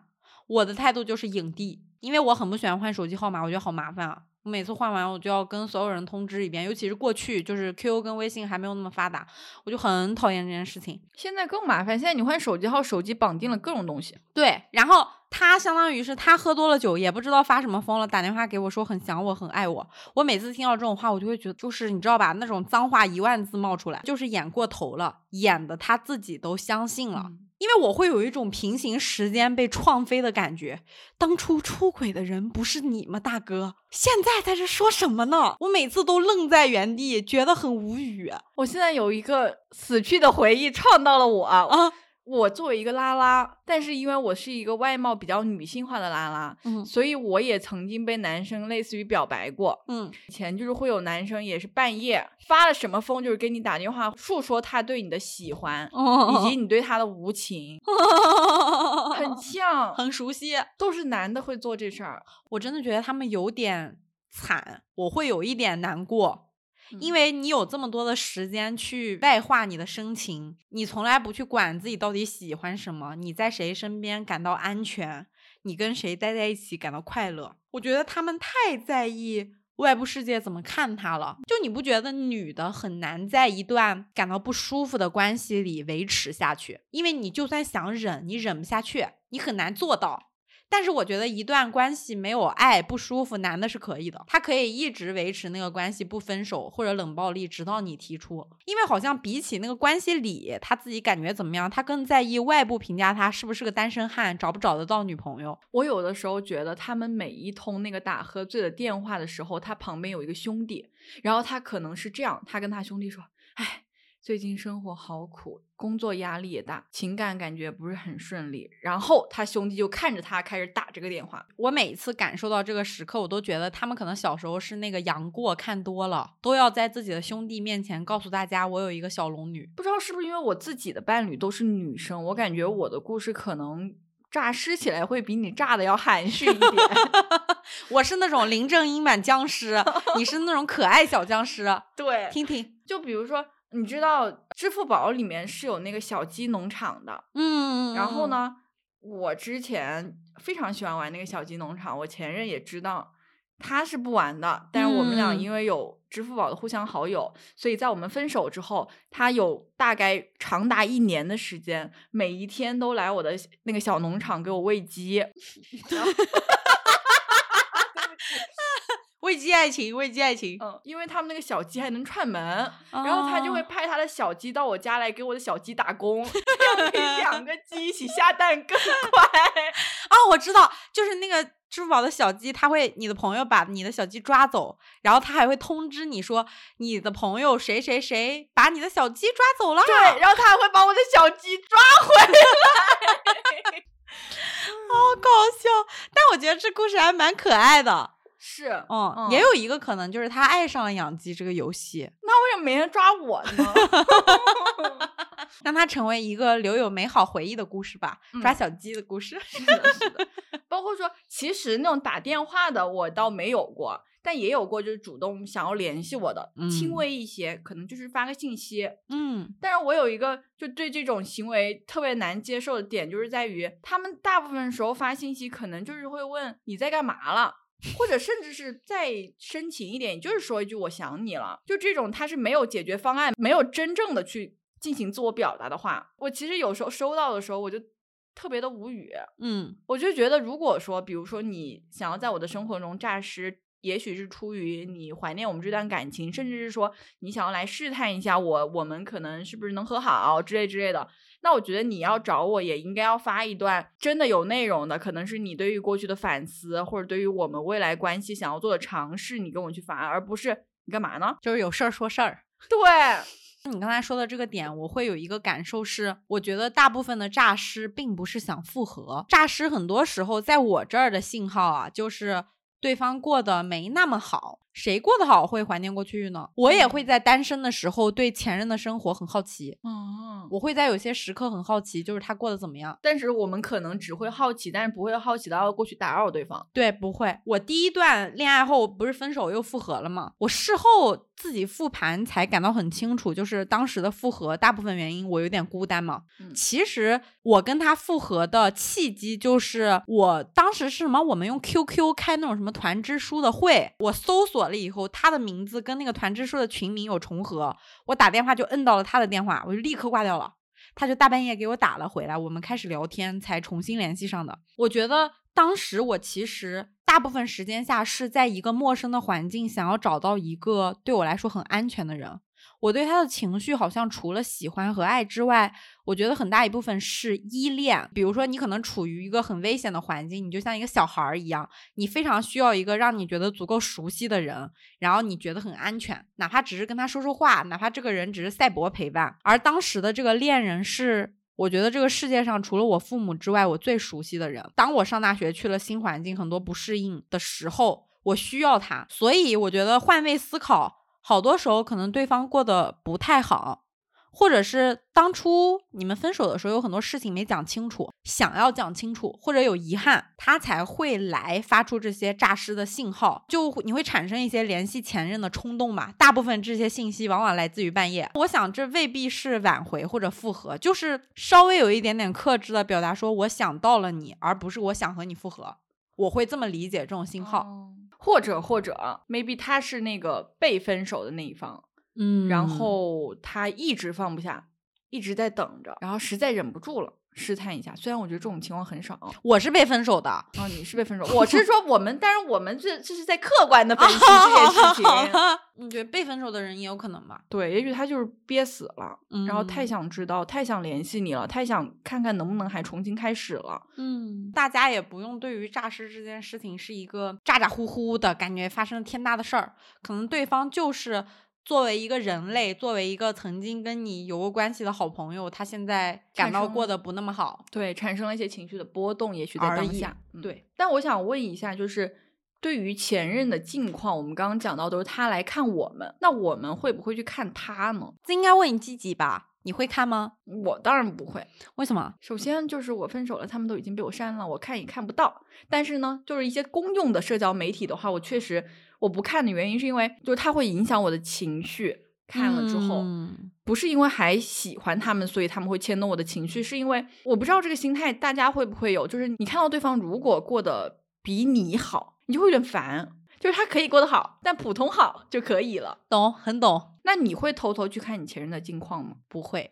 我的态度就是影帝，因为我很不喜欢换手机号码，我觉得好麻烦啊。我每次换完，我就要跟所有人通知一遍，尤其是过去就是 QQ 跟微信还没有那么发达，我就很讨厌这件事情。现在更麻烦，现在你换手机号，手机绑定了各种东西。对，然后他相当于是他喝多了酒，也不知道发什么疯了，打电话给我说很想我，很爱我。我每次听到这种话，我就会觉得就是你知道吧，那种脏话一万字冒出来，就是演过头了，演的他自己都相信了。嗯因为我会有一种平行时间被创飞的感觉。当初出轨的人不是你吗，大哥？现在在这说什么呢？我每次都愣在原地，觉得很无语我现在有一个死去的回忆撞到了我啊！啊。我作为一个拉拉，但是因为我是一个外貌比较女性化的拉拉，嗯所以我也曾经被男生类似于表白过。嗯以前就是会有男生也是半夜发了什么疯，就是给你打电话诉说他对你的喜欢，以及你对他的无情，很像，很熟悉。都是男的会做这事儿。我真的觉得他们有点惨，我会有一点难过，因为为你有这么多的时间去外化你的深情，你从来不去管自己到底喜欢什么，你在谁身边感到安全，你跟谁待在一起感到快乐。我觉得他们太在意。外部世界怎么看他了？就你不觉得女的很难在一段感到不舒服的关系里维持下去？因为你就算想忍，你忍不下去，你很难做到。但是我觉得一段关系没有爱不舒服，男的是可以的，他可以一直维持那个关系不分手或者冷暴力，直到你提出。因为好像比起那个关系里他自己感觉怎么样，他更在意外部评价他是不是个单身汉，找不找得到女朋友。我有的时候觉得，他们每一通那个打喝醉的电话的时候，他旁边有一个兄弟，然后他可能是这样，他跟他兄弟说：“哎，最近生活好苦，工作压力也大，情感感觉不是很顺利。”然后他兄弟就看着他开始打这个电话。我每次感受到这个时刻，我都觉得他们可能小时候是那个杨过看多了，都要在自己的兄弟面前告诉大家我有一个小龙女。不知道是不是因为我自己的伴侣都是女生，我感觉我的故事可能诈尸起来会比你炸的要含 蓄一点。我是那种林正英版僵尸，你是那种可爱小僵尸。对，听听，就比如说，你知道支付宝里面是有那个小鸡农场的，嗯，然后？呢，我之前非常喜欢玩那个小鸡农场，我前任也知道他是不玩的，但是我们俩嗯因为有支付宝的互相好友，所以在我们分手之后，他有大概长达一年的时间，每一天都来我的那个小农场给我喂鸡。危机爱情，危机爱情。嗯，因为他们那个小鸡还能串门，然后他就会哦派他的小鸡到我家来给我的小鸡打工，这样可以两个鸡一起下蛋更快。啊，我知道，就是那个支付宝的小鸡，他会你的朋友把你的小鸡抓走，然后他还会通知你说你的朋友谁谁谁把你的小鸡抓走了。对，然后他还会把我的小鸡抓回来。好搞笑。但我觉得这故事还蛮可爱的。是，嗯，嗯也有一个可能就是他爱上了养鸡这个游戏，那为什么没人抓我呢？让它成为一个留有美好回忆的故事吧。抓嗯小鸡的故事。是的，是的。包括说，其实那种打电话的我倒没有过，但也有过就是主动想要联系我的，轻嗯微一些，可能就是发个信息。嗯但是我有一个就对这种行为特别难接受的点，就是在于他们大部分时候发信息，可能就是会问你在干嘛了。或者甚至是再深情一点，也就是说一句“我想你了”，就这种他是没有解决方案，没有真正的去进行自我表达的话，我其实有时候收到的时候，我就特别的无语。嗯我就觉得，如果说，比如说你想要在我的生活中诈尸，也许是出于你怀念我们这段感情，甚至是说你想要来试探一下我，我们可能是不是能和好之类之类的。那我觉得你要找我，也应该要发一段真的有内容的，可能是你对于过去的反思，或者对于我们未来关系想要做的尝试，你跟我去发，而不是你干嘛呢？就是有事儿说事儿。对，你刚才说的这个点，我会有一个感受是，我觉得大部分的诈尸并不是想复合，诈尸很多时候在我这儿的信号啊，就是对方过得没那么好。谁过得好会怀念过去呢？我也会在单身的时候对前任的生活很好奇，哦，嗯，我会在有些时刻很好奇，就是他过得怎么样。但是我们可能只会好奇，但是不会好奇到要过去打扰对方。对，不会。我第一段恋爱后不是分手又复合了吗？我事后自己复盘才感到很清楚，就是当时的复合大部分原因我有点孤单嘛。嗯其实我跟他复合的契机就是我当时是什么？我们用 QQ 开那种什么团支书的会，我搜索了以后，他的名字跟那个团支书的群名有重合，我打电话就摁到了他的电话，我就立刻挂掉了。他就大半夜给我打了回来，我们开始聊天，才重新联系上的。我觉得当时我其实大部分时间下是在一个陌生的环境，想要找到一个对我来说很安全的人。我对他的情绪好像除了喜欢和爱之外，我觉得很大一部分是依恋。比如说，你可能处于一个很危险的环境，你就像一个小孩儿一样，你非常需要一个让你觉得足够熟悉的人，然后你觉得很安全，哪怕只是跟他说说话，哪怕这个人只是赛博陪伴。而当时的这个恋人是。我觉得这个世界上除了我父母之外，我最熟悉的人。当我上大学去了新环境，很多不适应的时候，我需要他。所以我觉得换位思考，好多时候可能对方过得不太好，或者是当初你们分手的时候有很多事情没讲清楚，想要讲清楚，或者有遗憾，他才会来发出这些诈尸的信号，就你会产生一些联系前任的冲动吧。大部分这些信息往往来自于半夜。我想这未必是挽回或者复合，就是稍微有一点点克制的表达说我想到了你，而不是我想和你复合。我会这么理解这种信号。或者或者 maybe 他是那个被分手的那一方，嗯。然后他一直放不下，一直在等着，然后实在忍不住了，试探一下。虽然我觉得这种情况很少。我是被分手的。哦，你是被分手，我是说我们，但是我们这这是在客观的分析这件事情。你觉得被分手的人也有可能吧？对，也许他就是憋死了，然后太嗯想知道，太想联系你了，太想看看能不能还重新开始了。嗯，大家也不用对于诈尸这件事情是一个咋咋呼呼的感觉发生了天大的事儿，可能对方就是作为一个人类，作为一个曾经跟你有过关系的好朋友，他现在感到过得不那么好。对，产生了一些情绪的波动，也许在当下。嗯对，但我想问一下，就是对于前任的近况，我们刚刚讲到都是他来看我们，那我们会不会去看他呢？这应该问你自己吧？你会看吗？我当然不会。为什么？首先就是我分手了，他们都已经被我删了，我看也看不到。但是呢，就是一些公用的社交媒体的话，我确实我不看的原因是因为就是它会影响我的情绪。看了之后，嗯不是因为还喜欢他们，所以他们会牵动我的情绪，是因为我不知道这个心态大家会不会有，就是你看到对方如果过得比你好，你就会有点烦，就是他可以过得好，但普通好就可以了。懂，很懂。那你会偷偷去看你前任的近况吗？不会，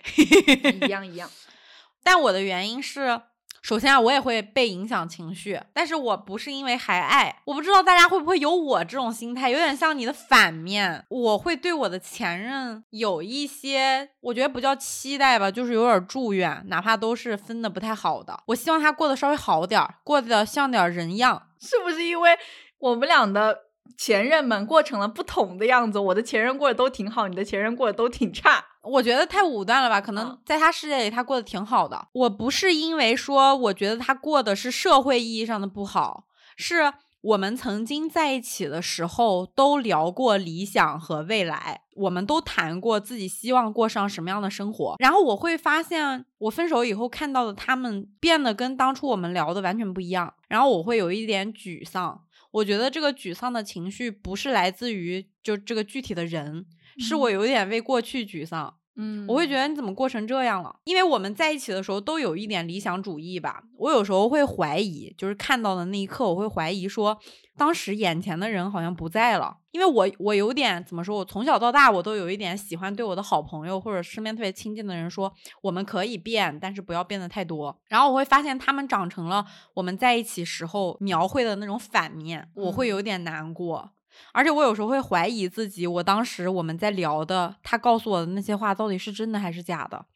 一样一样。但我的原因是，首先啊，我也会被影响情绪，但是我不是因为还爱。我不知道大家会不会有我这种心态，有点像你的反面。我会对我的前任有一些，我觉得不叫期待吧，就是有点祝愿，哪怕都是分的不太好的，我希望他过得稍微好点儿，过得像点人样。是不是因为我们俩的前任们过成了不同的样子？我的前任过得都挺好，你的前任过得都挺差。我觉得太武断了吧？可能嗯在他世界里，他过得挺好的。我不是因为说，我觉得他过的是社会意义上的不好，是我们曾经在一起的时候都聊过理想和未来，我们都谈过自己希望过上什么样的生活。然后我会发现，我分手以后看到的他们变得跟当初我们聊的完全不一样，然后我会有一点沮丧。我觉得这个沮丧的情绪不是来自于就这个具体的人，是我有点为过去沮丧。嗯我会觉得你怎么过成这样了？因为我们在一起的时候都有一点理想主义吧。我有时候会怀疑，就是看到的那一刻，我会怀疑说，当时眼前的人好像不在了。因为我我有点怎么说，我从小到大我都有一点喜欢对我的好朋友或者身边特别亲近的人说，我们可以变，但是不要变得太多。然后我会发现他们长成了我们在一起时候描绘的那种反面，我会有点难过。而且我有时候会怀疑自己，我当时我们在聊的，他告诉我的那些话到底是真的还是假的？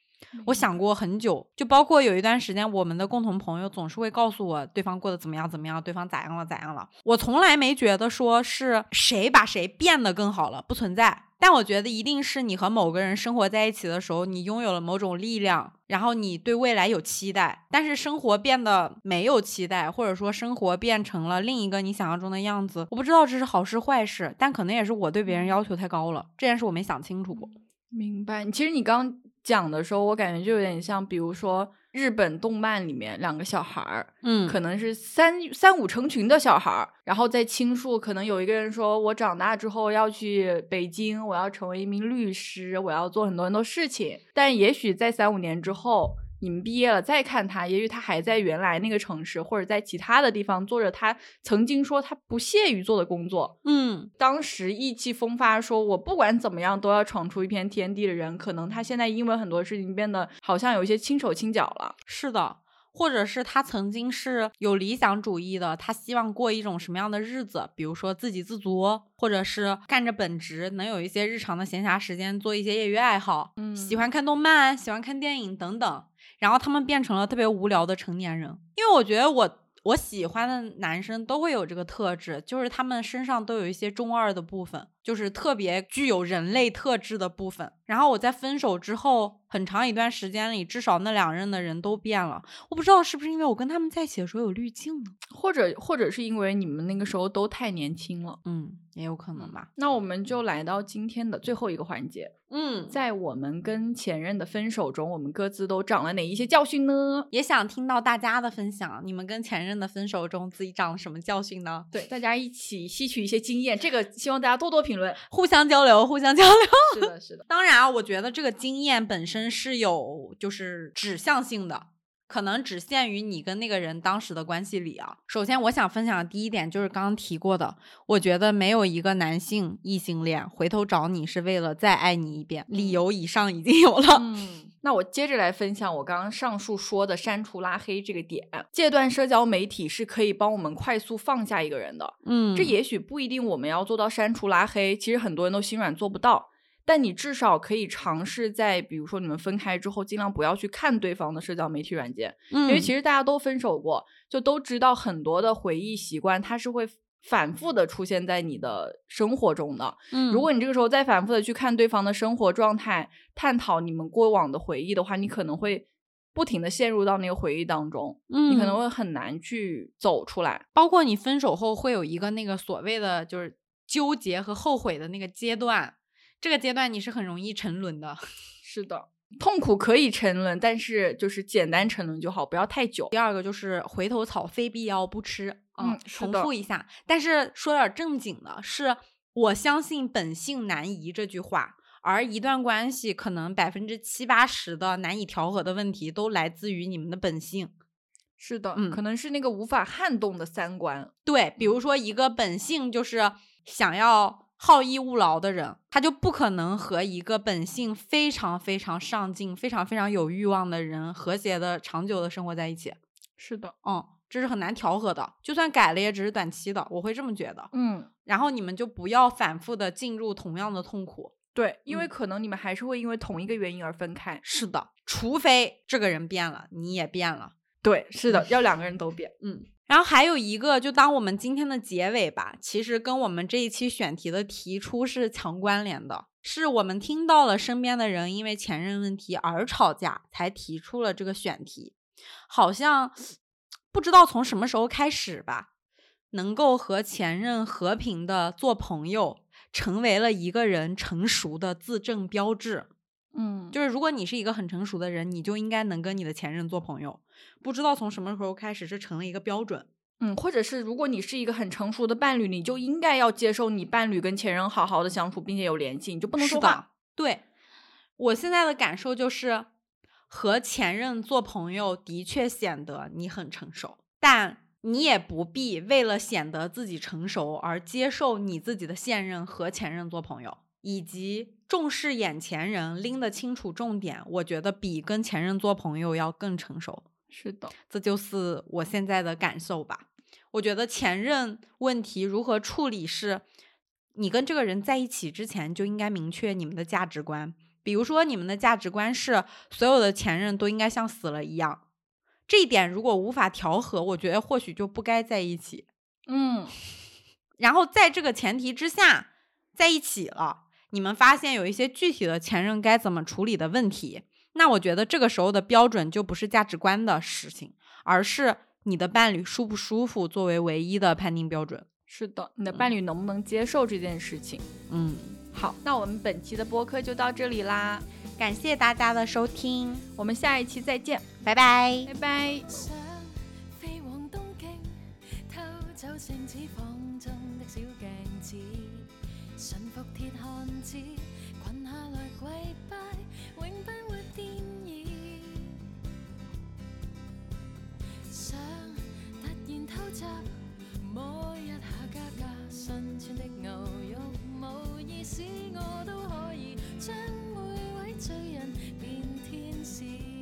我想过很久，就包括有一段时间，我们的共同朋友总是会告诉我对方过得怎么样怎么样，对方咋样了咋样了。我从来没觉得说是谁把谁变得更好了，不存在。但我觉得一定是你和某个人生活在一起的时候，你拥有了某种力量，然后你对未来有期待，但是生活变得没有期待，或者说生活变成了另一个你想象中的样子。我不知道这是好事坏事，但可能也是我对别人要求太高了，这件事我没想清楚过。明白。其实你刚讲的时候，我感觉就有点像，比如说日本动漫里面两个小孩儿，嗯可能是三三五成群的小孩儿，然后在倾诉，可能有一个人说：“我长大之后要去北京，我要成为一名律师，我要做很多很多事情。”但也许在三五年之后，你们毕业了再看他，也许他还在原来那个城市，或者在其他的地方做着他曾经说他不屑于做的工作。嗯当时意气风发说，我不管怎么样都要闯出一片天地的人，可能他现在因为很多事情变得好像有一些轻手轻脚了。是的，或者是他曾经是有理想主义的，他希望过一种什么样的日子？比如说自给自足，或者是干着本职，能有一些日常的闲暇时间做一些业余爱好，嗯喜欢看动漫，喜欢看电影等等。然后他们变成了特别无聊的成年人，因为我觉得我。我喜欢的男生都会有这个特质，就是他们身上都有一些中二的部分，就是特别具有人类特质的部分。然后我在分手之后很长一段时间里，至少那两任的人都变了。我不知道是不是因为我跟他们在一起的时候有滤镜呢？或者或者是因为你们那个时候都太年轻了。嗯，也有可能吧。那我们就来到今天的最后一个环节，嗯，在我们跟前任的分手中，我们各自都长了哪一些教训呢？也想听到大家的分享，你们跟前任的分手中自己长了什么教训呢？对，大家一起吸取一些经验，这个希望大家多多评论。互相交流，互相交流。是的，是的，当然啊，我觉得这个经验本身是有就是指向性的，可能只限于你跟那个人当时的关系里啊。首先，我想分享的第一点就是刚刚提过的，我觉得没有一个男性异性恋回头找你是为了再爱你一遍，理由以上已经有了。嗯，那我接着来分享我刚刚上述说的删除拉黑这个点。戒断社交媒体是可以帮我们快速放下一个人的，嗯这也许不一定我们要做到删除拉黑，其实很多人都心软做不到。但你至少可以尝试在，比如说你们分开之后，尽量不要去看对方的社交媒体软件，因因为其实大家都分手过，就都知道很多的回忆习惯，它是会反复的出现在你的生活中的。嗯如果你这个时候再反复的去看对方的生活状态，探讨你们过往的回忆的话，你可能会不停的陷入到那个回忆当中，嗯你可能会很难去走出来。包括你分手后会有一个那个所谓的就是纠结和后悔的那个阶段，这个阶段你是很容易沉沦的。是的，痛苦可以沉沦，但是就是简单沉沦就好，不要太久。第二个就是回头草非必要不吃啊、嗯重复一下。但是说点正经的，是我相信本性难移这句话。而一段关系可能百分之七八十的难以调和的问题，都来自于你们的本性。是的，嗯可能是那个无法撼动的三观。对，比如说一个本性就是想要好逸恶劳的人，他就不可能和一个本性非常非常上进、非常非常有欲望的人和谐的、长久的生活在一起。是的，嗯，这是很难调和的，就算改了，也只是短期的，我会这么觉得。嗯，然后你们就不要反复的进入同样的痛苦。对，因为嗯可能你们还是会因为同一个原因而分开。是的，除非这个人变了，你也变了。对，是的，要两个人都变。嗯，然后还有一个，就当我们今天的结尾吧，其实跟我们这一期选题的提出是强关联的，是我们听到了身边的人因为前任问题而吵架，才提出了这个选题。好像不知道从什么时候开始吧，能够和前任和平的做朋友，成为了一个人成熟的自证标志。嗯，就是如果你是一个很成熟的人，你就应该能跟你的前任做朋友。不知道从什么时候开始，这成了一个标准。嗯，或者是如果你是一个很成熟的伴侣，你就应该要接受你伴侣跟前任好好的相处，并且有联系，你就不能说话。对我现在的感受就是，和前任做朋友的确显得你很成熟，但你也不必为了显得自己成熟而接受你自己的现任和前任做朋友，以及重视眼前人，拎得清楚重点。我觉得比跟前任做朋友要更成熟。是的，这就是我现在的感受吧。我觉得前任问题如何处理是，你跟这个人在一起之前就应该明确你们的价值观。比如说，你们的价值观是所有的前任都应该像死了一样，这一点如果无法调和，我觉得或许就不该在一起。嗯，然后在这个前提之下在一起了，你们发现有一些具体的前任该怎么处理的问题，那我觉得这个时候的标准就不是价值观的事情，而是你的伴侣舒不舒服作为唯一的判定标准。是的，你的伴侣能不能接受这件事情？嗯，好，那我们本期的播客就到这里啦，感谢大家的收听，我们下一期再见，拜拜。拜拜。想飛往東京，偷走聖子房中困下来跪拜，永不会变异。想突然偷袭，摸一下家家新穿的牛肉，无意思我都可以将每位罪人变天使。